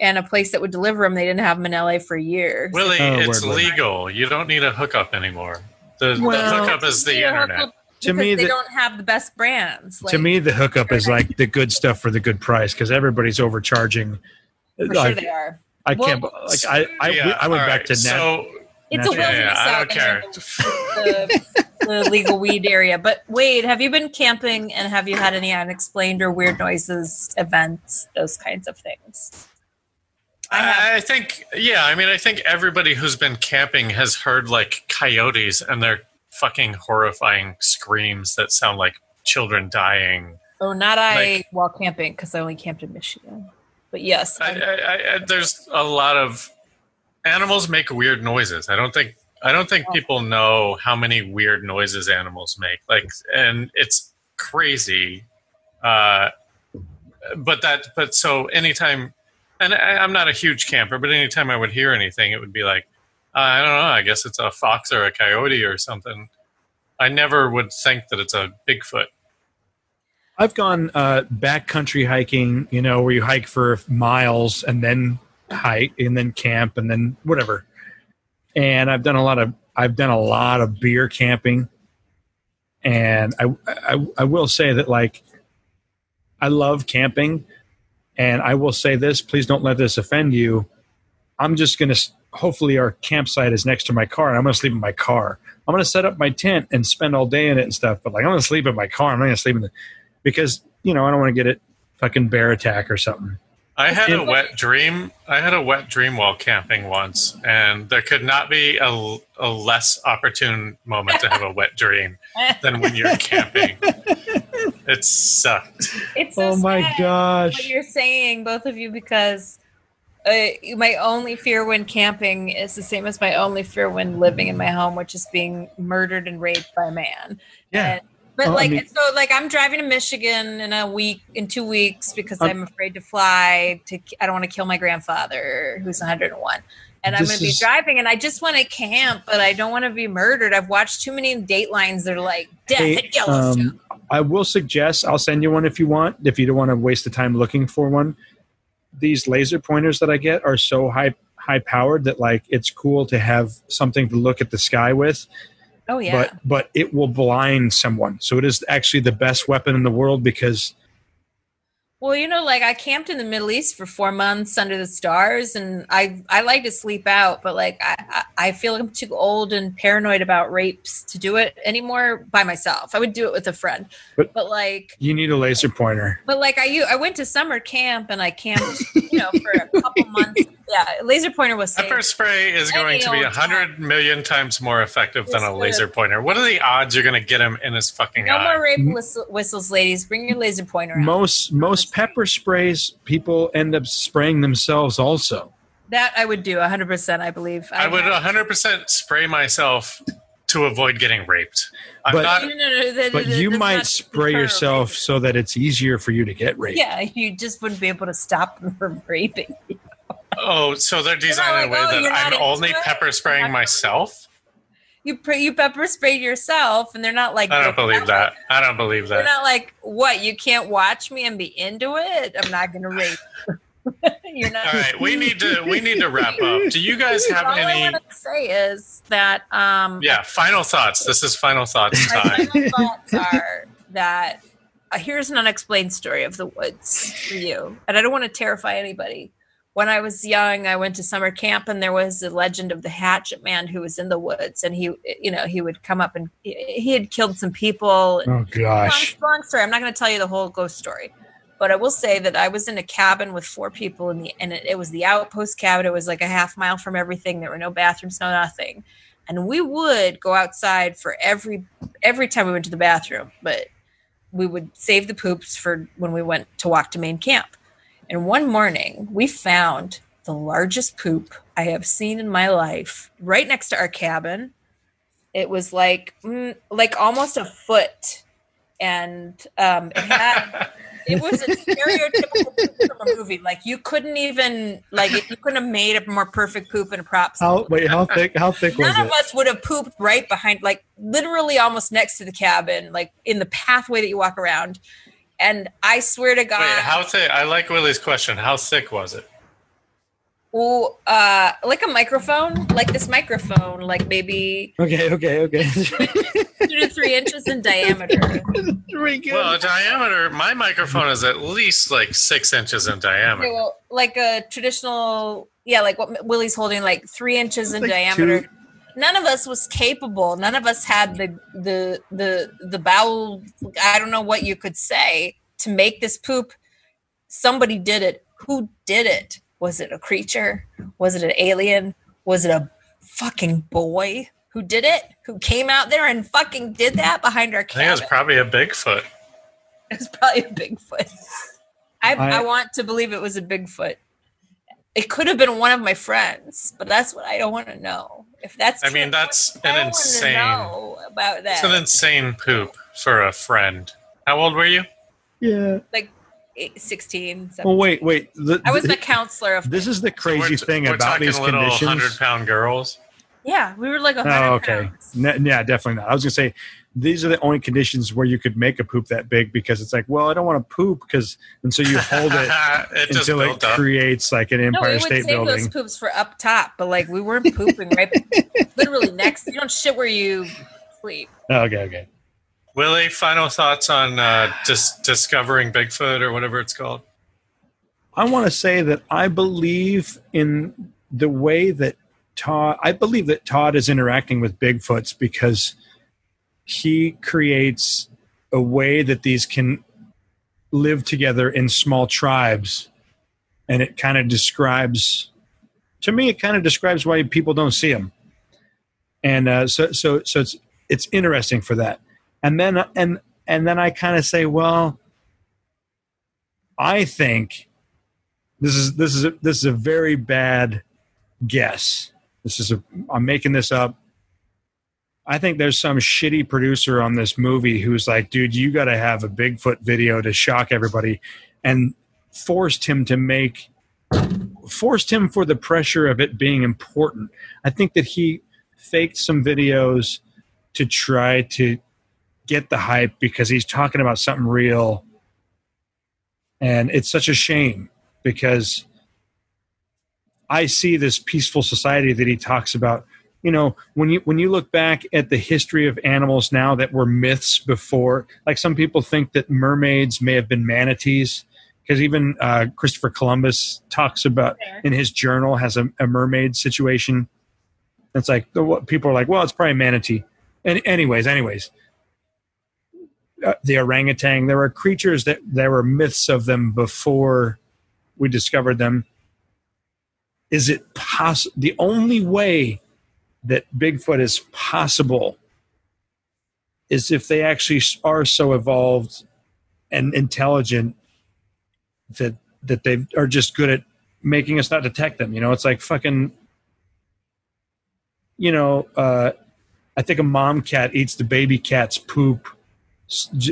and a place that would deliver them. They didn't have them in LA for years. Willie, Oh, it's word, word. legal. You don't need a hookup anymore. The, Well- the hookup is the Yeah, internet. Hookup- To me, they the- don't have the best brands. to me, the hookup is like the good stuff for the good price because everybody's overcharging. for sure they are. I Well, can't. Like I, I, Yeah, I went all back right, to net. So, It's a wilderness yeah, I out don't care. the, the, the legal weed area. But Wade, have you been camping and have you had any unexplained or weird noises, events, those kinds of things? I. I think, yeah, I mean, I think everybody who's been camping has heard like coyotes and their fucking horrifying screams that sound like children dying. Oh, not I Like- while camping because I only camped in Michigan. But yes, I, I, I, there's a lot of animals make weird noises. I don't think I don't think people know how many weird noises animals make. Like, and it's crazy. Uh, but that, but so anytime, and I, I'm not a huge camper, but anytime I would hear anything, it would be like, I don't know. I guess it's a fox or a coyote or something. I never would think that it's a Bigfoot. I've gone uh, backcountry hiking, you know, where you hike for miles and then hike and then camp and then whatever. And I've done a lot of I've done a lot of beer camping, and I I, I will say that like I love camping, and I will say this. Please don't let this offend you. I'm just gonna hopefully our campsite is next to my car, and I'm gonna sleep in my car. I'm gonna set up my tent and spend all day in it and stuff. But like I'm gonna sleep in my car. I'm not gonna sleep in the because you know I don't want to get it fucking bear attack or something. I had a wet dream. I had a wet dream while camping once, and there could not be a, a less opportune moment to have a wet dream than when you're camping. It sucked. it's so oh my sad what gosh! you're saying, both of you, because uh, my only fear when camping is the same as my only fear when living in my home, which is being murdered and raped by a man. Yeah. And- but Well, I like, mean- so like, I'm driving to Michigan in a week, in two weeks, because Um, I'm afraid to fly. To I don't want to kill my grandfather, who's 101. And I'm going to be driving, and I just want to camp, but I don't want to be murdered. I've watched too many Datelines. They're like death Hey, at Yellowstone. um, I will suggest I'll send you one if you want. If you don't want to waste the time looking for one, these laser pointers that I get are so high high powered that like it's cool to have something to look at the sky with. oh yeah. But but it will blind someone. So it is actually the best weapon in the world because Well, you know, like I camped in the Middle East for four months under the stars, and I I like to sleep out, but like I I feel I'm too old and paranoid about rapes to do it anymore by myself. I would do it with a friend, But- but, like. you need a laser pointer. But like I you I went to summer camp and I camped, you know, for a couple months. Yeah, laser pointer was safe. Pepper spray is going to be a hundred million times more effective than a laser pointer. What are the odds you're going to get him in his fucking No eye? more rape whistle- whistles, ladies. Bring your laser pointer out. Most most pepper sprays people end up spraying themselves also. that I would do 100. percent I believe. I would 100% spray myself to avoid getting raped. I'm But- not. No, no, no, that- But that- you might spray yourself rape. so that it's easier for you to get raped. Yeah, you just wouldn't be able to stop them from raping. Oh, so they're designed in a way oh, that I'm only it? pepper spraying myself. you pre- you pepper sprayed yourself, and they're not like. I don't believe that. I don't believe that. They're not like what you can't watch me and be into it. I'm not gonna rape. You're not. All right, we need to we need to wrap up. Do you guys have All I any? want to say is that um, Yeah, final thoughts. This is final thoughts my time. final thoughts are that uh, here's an unexplained story of the woods for you, and I don't want to terrify anybody. When I was young, I went to summer camp, and there was the legend of the Hatchet Man who was in the woods, and he, you know, he would come up and he, he had killed some people. Oh gosh. Long, long story. I'm not going to tell you the whole ghost story, but I will say that I was in a cabin with four people in the, and it, it was the outpost cabin. It was like a half mile from everything. There were no bathrooms, no nothing, and we would go outside for every every time we went to the bathroom, but we would save the poops for when we went to walk to main camp. And one morning, we found the largest poop I have seen in my life right next to our cabin. It was like mm, like almost a foot, and um, it had it was a stereotypical poop from a movie. Like you couldn't even like you couldn't have made a more perfect poop in a prop. How wait? How thick? How thick was None it? of us would have pooped right behind, like literally almost next to the cabin, like in the pathway that you walk around. And I swear to God, Wait, how thick? I like Willie's question. How sick was it? oh, uh, like a microphone, like this microphone, like maybe Okay, okay, okay. two to three inches in diameter. Very good. Well, diameter. My microphone is at least like six inches in Okay, diameter. well, like a traditional, yeah, like what Willie's holding, like three inches in Like diameter. two- None of us was capable. None of us had the the the the bowel. I don't know what you could say to make this poop. Somebody did it. Who did it? Was it a creature? Was it an alien? Was it a fucking boy who did it? Who came out there and fucking did that behind our I think it was probably a Bigfoot. It was probably a Bigfoot. I, I- I want to believe it was a Bigfoot. It could have been one of my friends, but that's what I don't want to know. If that's I true, mean, that's an don't insane. wanna know about It's an insane poop for a friend. How old were you? yeah. like eight- 16, 17. Well, wait, wait. The, I was the the- counselor of. this is the crazy We're t- thing we're about talking these little conditions. hundred pound girls. yeah, we were like a hundred Oh, okay. pounds. Ne- yeah, definitely not. I was gonna say these are the only conditions where you could make a poop that big because it's like, well, I don't want to poop because, and so you hold it it until it up. creates like an Empire No, Empire we would State save Building. those poops for up top, but like we weren't pooping right, literally next. You don't shit where you sleep. Oh, okay, okay. Willie, final thoughts on uh, dis- discovering Bigfoot or whatever it's called? I want to say that I believe in the way that Todd. I believe that Todd is interacting with Bigfoots because he creates a way that these can live together in small tribes, and it kind of describes. To me, it kind of describes why people don't see them, and uh, so so so it's it's interesting for that. And then and and then I kind of say, well, I think this is this is a, this is a very bad guess. This is a I'm making this up. I think there's some shitty producer on this movie who's like, dude, you got to have a Bigfoot video to shock everybody, and forced him to make forced him for the pressure of it being important. I think that he faked some videos to try to get the hype because he's talking about something real, and it's such a shame because I see this peaceful society that he talks about. You know, when you when you look back at the history of animals now that were myths before, like some people think that mermaids may have been manatees, because even uh, Christopher Columbus talks about in his journal has a, a mermaid situation. It's like the, people are like, well, it's probably manatee. And anyways, anyways, uh, the orangutan. There were creatures that there were myths of them before we discovered them. Is it possible? The only way that Bigfoot is possible is if they actually are so evolved and intelligent that that they are just good at making us not detect them. You know, it's like fucking. You know, uh, I think a mom cat eats the baby cat's poop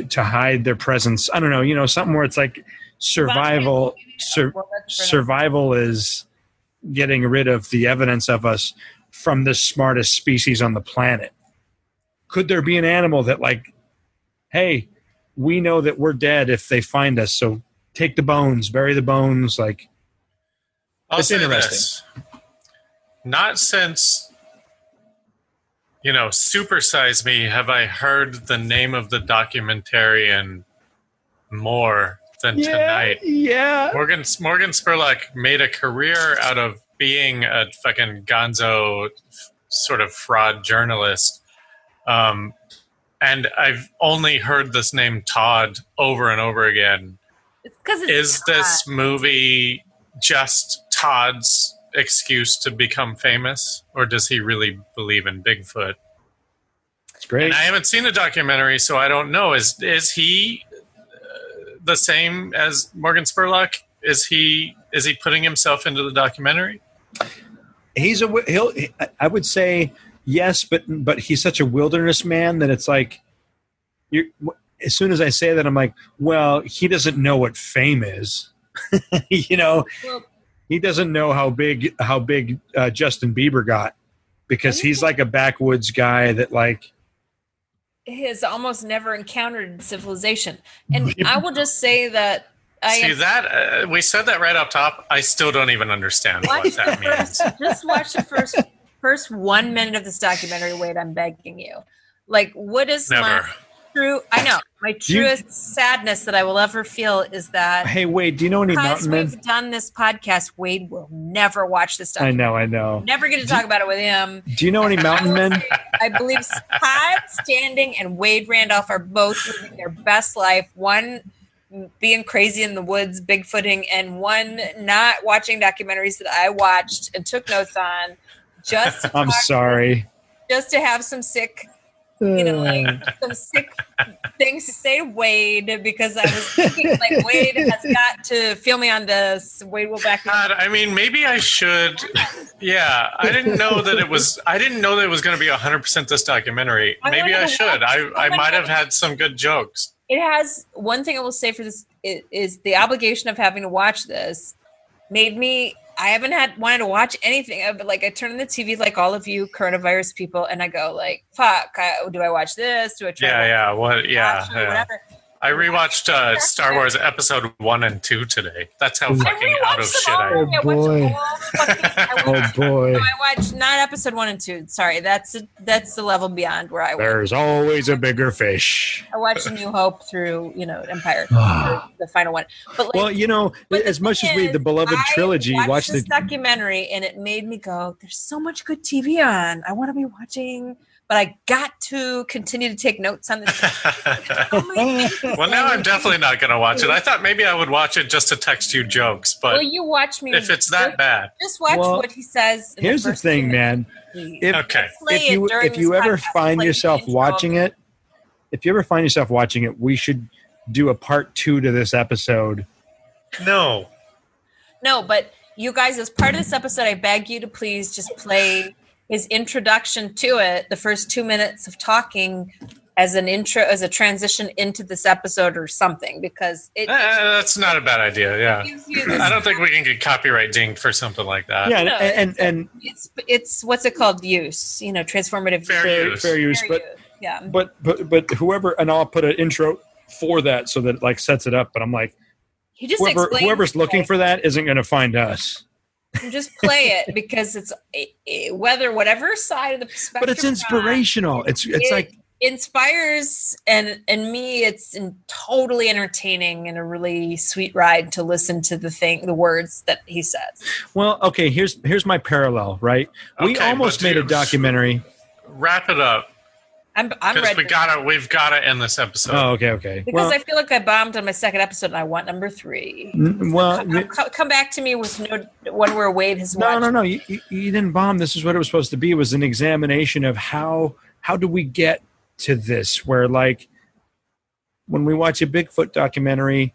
to hide their presence. I don't know. You know, something where it's like survival. Sur- survival is getting rid of the evidence of us from the smartest species on the planet. could there be an animal that like, hey, we know that we're dead if they find us, so take the bones, bury the bones, like I'll It's interesting. this. Not since, you know, Supersize Me have I heard the name of the documentarian more than tonight. yeah. Morgan Morgan Spurlock made a career out of being a fucking gonzo sort of fraud journalist. Um, and I've only heard this name Todd over and over again. It's it's Is this movie just Todd's excuse to become famous, or does he really believe in Bigfoot? It's great. And I haven't seen the documentary, so I don't know. Is is he uh, the same as Morgan Spurlock? Is he is he putting himself into the documentary? He's a he'll I- would say yes, but but he's such a wilderness man that it's like you as soon as I say that I'm like, well, he doesn't know what fame is. you know, Well- he doesn't know how big how big uh, Justin Bieber got because he's like a backwoods guy that like has almost never encountered civilization. And I will just say that I See am that uh, we said that right up top. I still don't even understand what that means. just watch the first first one minute of this documentary. Wait, I'm begging you. Like, what is my true? I know my you- truest sadness that I will ever feel is that hey Wade, do you know any mountain men? we've done this podcast, Wade will never watch this stuff. I know, I know. Never get to talk about it with him. Do you know any mountain men? I believe Todd Standing and Wade Randolph are both living their best life. One being crazy in the woods, bigfooting, and one not watching documentaries that I watched and took notes on. Just to I'm talk- sorry. just to have some sick, you know, like some sick things to say to Wade because I was thinking like Wade has got to feel me on this. Wade will back me I mean, maybe I should. Yeah, I didn't know that it was. I didn't know that it was going to be 100 percent this documentary. I'm Maybe I should. watch- I I'm I gonna might have had some good jokes. It has one thing I will say for this is, is the obligation of having to watch this made me. I haven't had wanted to watch anything, but like I turn on the TV like all of you coronavirus people, and I go like, "Fuck, I, do I watch this? Do I try? to Yeah, watch yeah. What? Yeah, watch it or yeah. whatever." I rewatched uh, Star Wars Episode One and Two today. That's how fucking out of shit them I am. I watched boy. all the fucking- Oh boy. No, I watched not episode one and two. Sorry, that's that's the level beyond where I went. There's always a bigger fish. I watched New Hope through you know Empire, the final one. But like, Well, you know, as much as we the beloved I trilogy, watched watch this the documentary, and it made me go, "There's so much good TV on. I want to be watching, but I got to continue to take notes on this." Oh well, now I'm definitely not going to watch it. I thought maybe I would watch it just to text you jokes, but well, you watch me. if it's that bad, just watch Well, what he says. Here's the first thing, two man. If okay. If you if you ever podcast, find yourself watching it, if you ever find yourself watching it, we should do a part two to this episode. No. No, but you guys, as part of this episode, I beg you to please just play his introduction to it, the first two minutes of talking as an intro, as a transition into this episode or something, because it Eh, that's not a bad idea. Yeah. gives you this. I don't think we can get copyright dinged for something like that. yeah, and, no, and and It's it's what's it called? Use you know, transformative Fair fair, use. fair use, Fair but use, yeah. but but but whoever and I'll put an intro for that so that it like sets it up. But I'm like, He just whoever whoever's looking for that isn't going to find us. You just play it because it's eh, eh, whether whatever side of the spectrum. But it's you're on, inspirational. It's it's it like inspires and and me it's in, totally entertaining and a really sweet ride to listen to the thing the words that he says well, okay. Here's here's my parallel. Right, we Okay, almost made a documentary. Wrap it up i'm i'm because ready we gotta we've gotta end this episode. Oh, okay, okay. because well, i feel like i bombed on my second episode and i want number three n- well, come, come- come back to me with no one where wade has no, watched no, no. You, you, you didn't bomb. This is what it was supposed to be. It was an examination of how how do we get to this? Where like when we watch a Bigfoot documentary,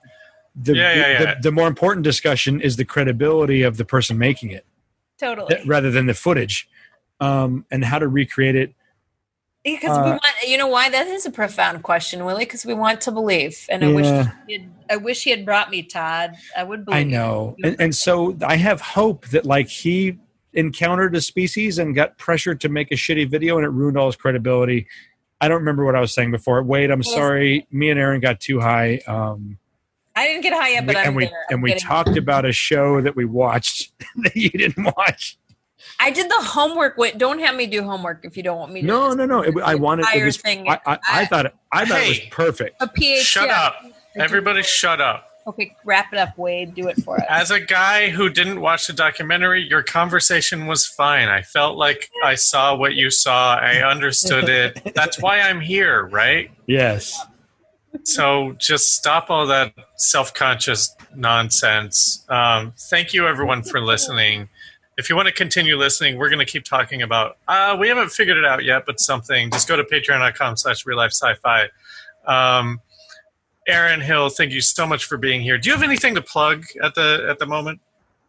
the Yeah, yeah, yeah. The, the more important discussion is the credibility of the person making it, totally th- rather than the footage, um, and how to recreate it. Because we uh, want you know why that is a profound question willie because we want to believe and i wish he had, i wish he had brought me todd i would believe I know, and, and so I have hope that like he encountered a species and got pressured to make a shitty video, and it ruined all his credibility. I don't remember what I was saying before. Wade, I'm sorry. Me and Erin got too high. Um, I didn't get high up, we- but I'm and we and we talked about a show that we watched that you didn't watch. I did the homework. Wait, don't have me do homework if you don't want me to. No, no, no. It, I wanted. It was. thing. I, I, I thought. It, I thought it was perfect. a PhD. Shut up. Everybody shut up. Okay, wrap it up, Wade. Do it for us. As a guy who didn't watch the documentary, your conversation was fine. I felt like I saw what you saw. I understood it. That's why I'm here, right? Yes. So just stop all that self conscious nonsense. Um, thank you, everyone, for listening. If you want to continue listening, we're going to keep talking about. Uh, we haven't figured it out yet, but something. Just go to patreon.com slash real life sci fi. Um, Erin Hill, thank you so much for being here. Do you have anything to plug at the at the moment?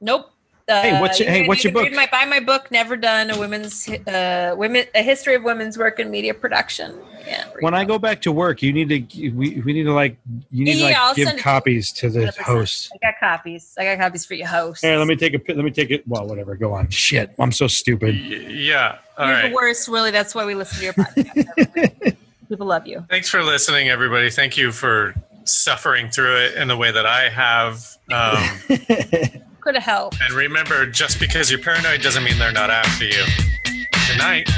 Nope. Uh, Hey, what's your- you hey, what's you your book? Read my, buy my book, Never Done, a women's uh, women a history of women's work in media production. Yeah. When I go back to work, you need to. We, we need to like. You need Yeah, to yeah, I'll like give send it to you. copies to the 100%. host. I got copies. I got copies for your host. Here, let me take a. pi- Let me take it. Well, whatever. Go on. Shit, I'm so Y- stupid. yeah. All You're right. the worst, Willy. That's why we listen to your podcast. People love you. Thanks for listening, everybody. Thank you for suffering through it in the way that I have. Um, Have helped. and remember, just because you're paranoid doesn't mean they're not after you. Good night.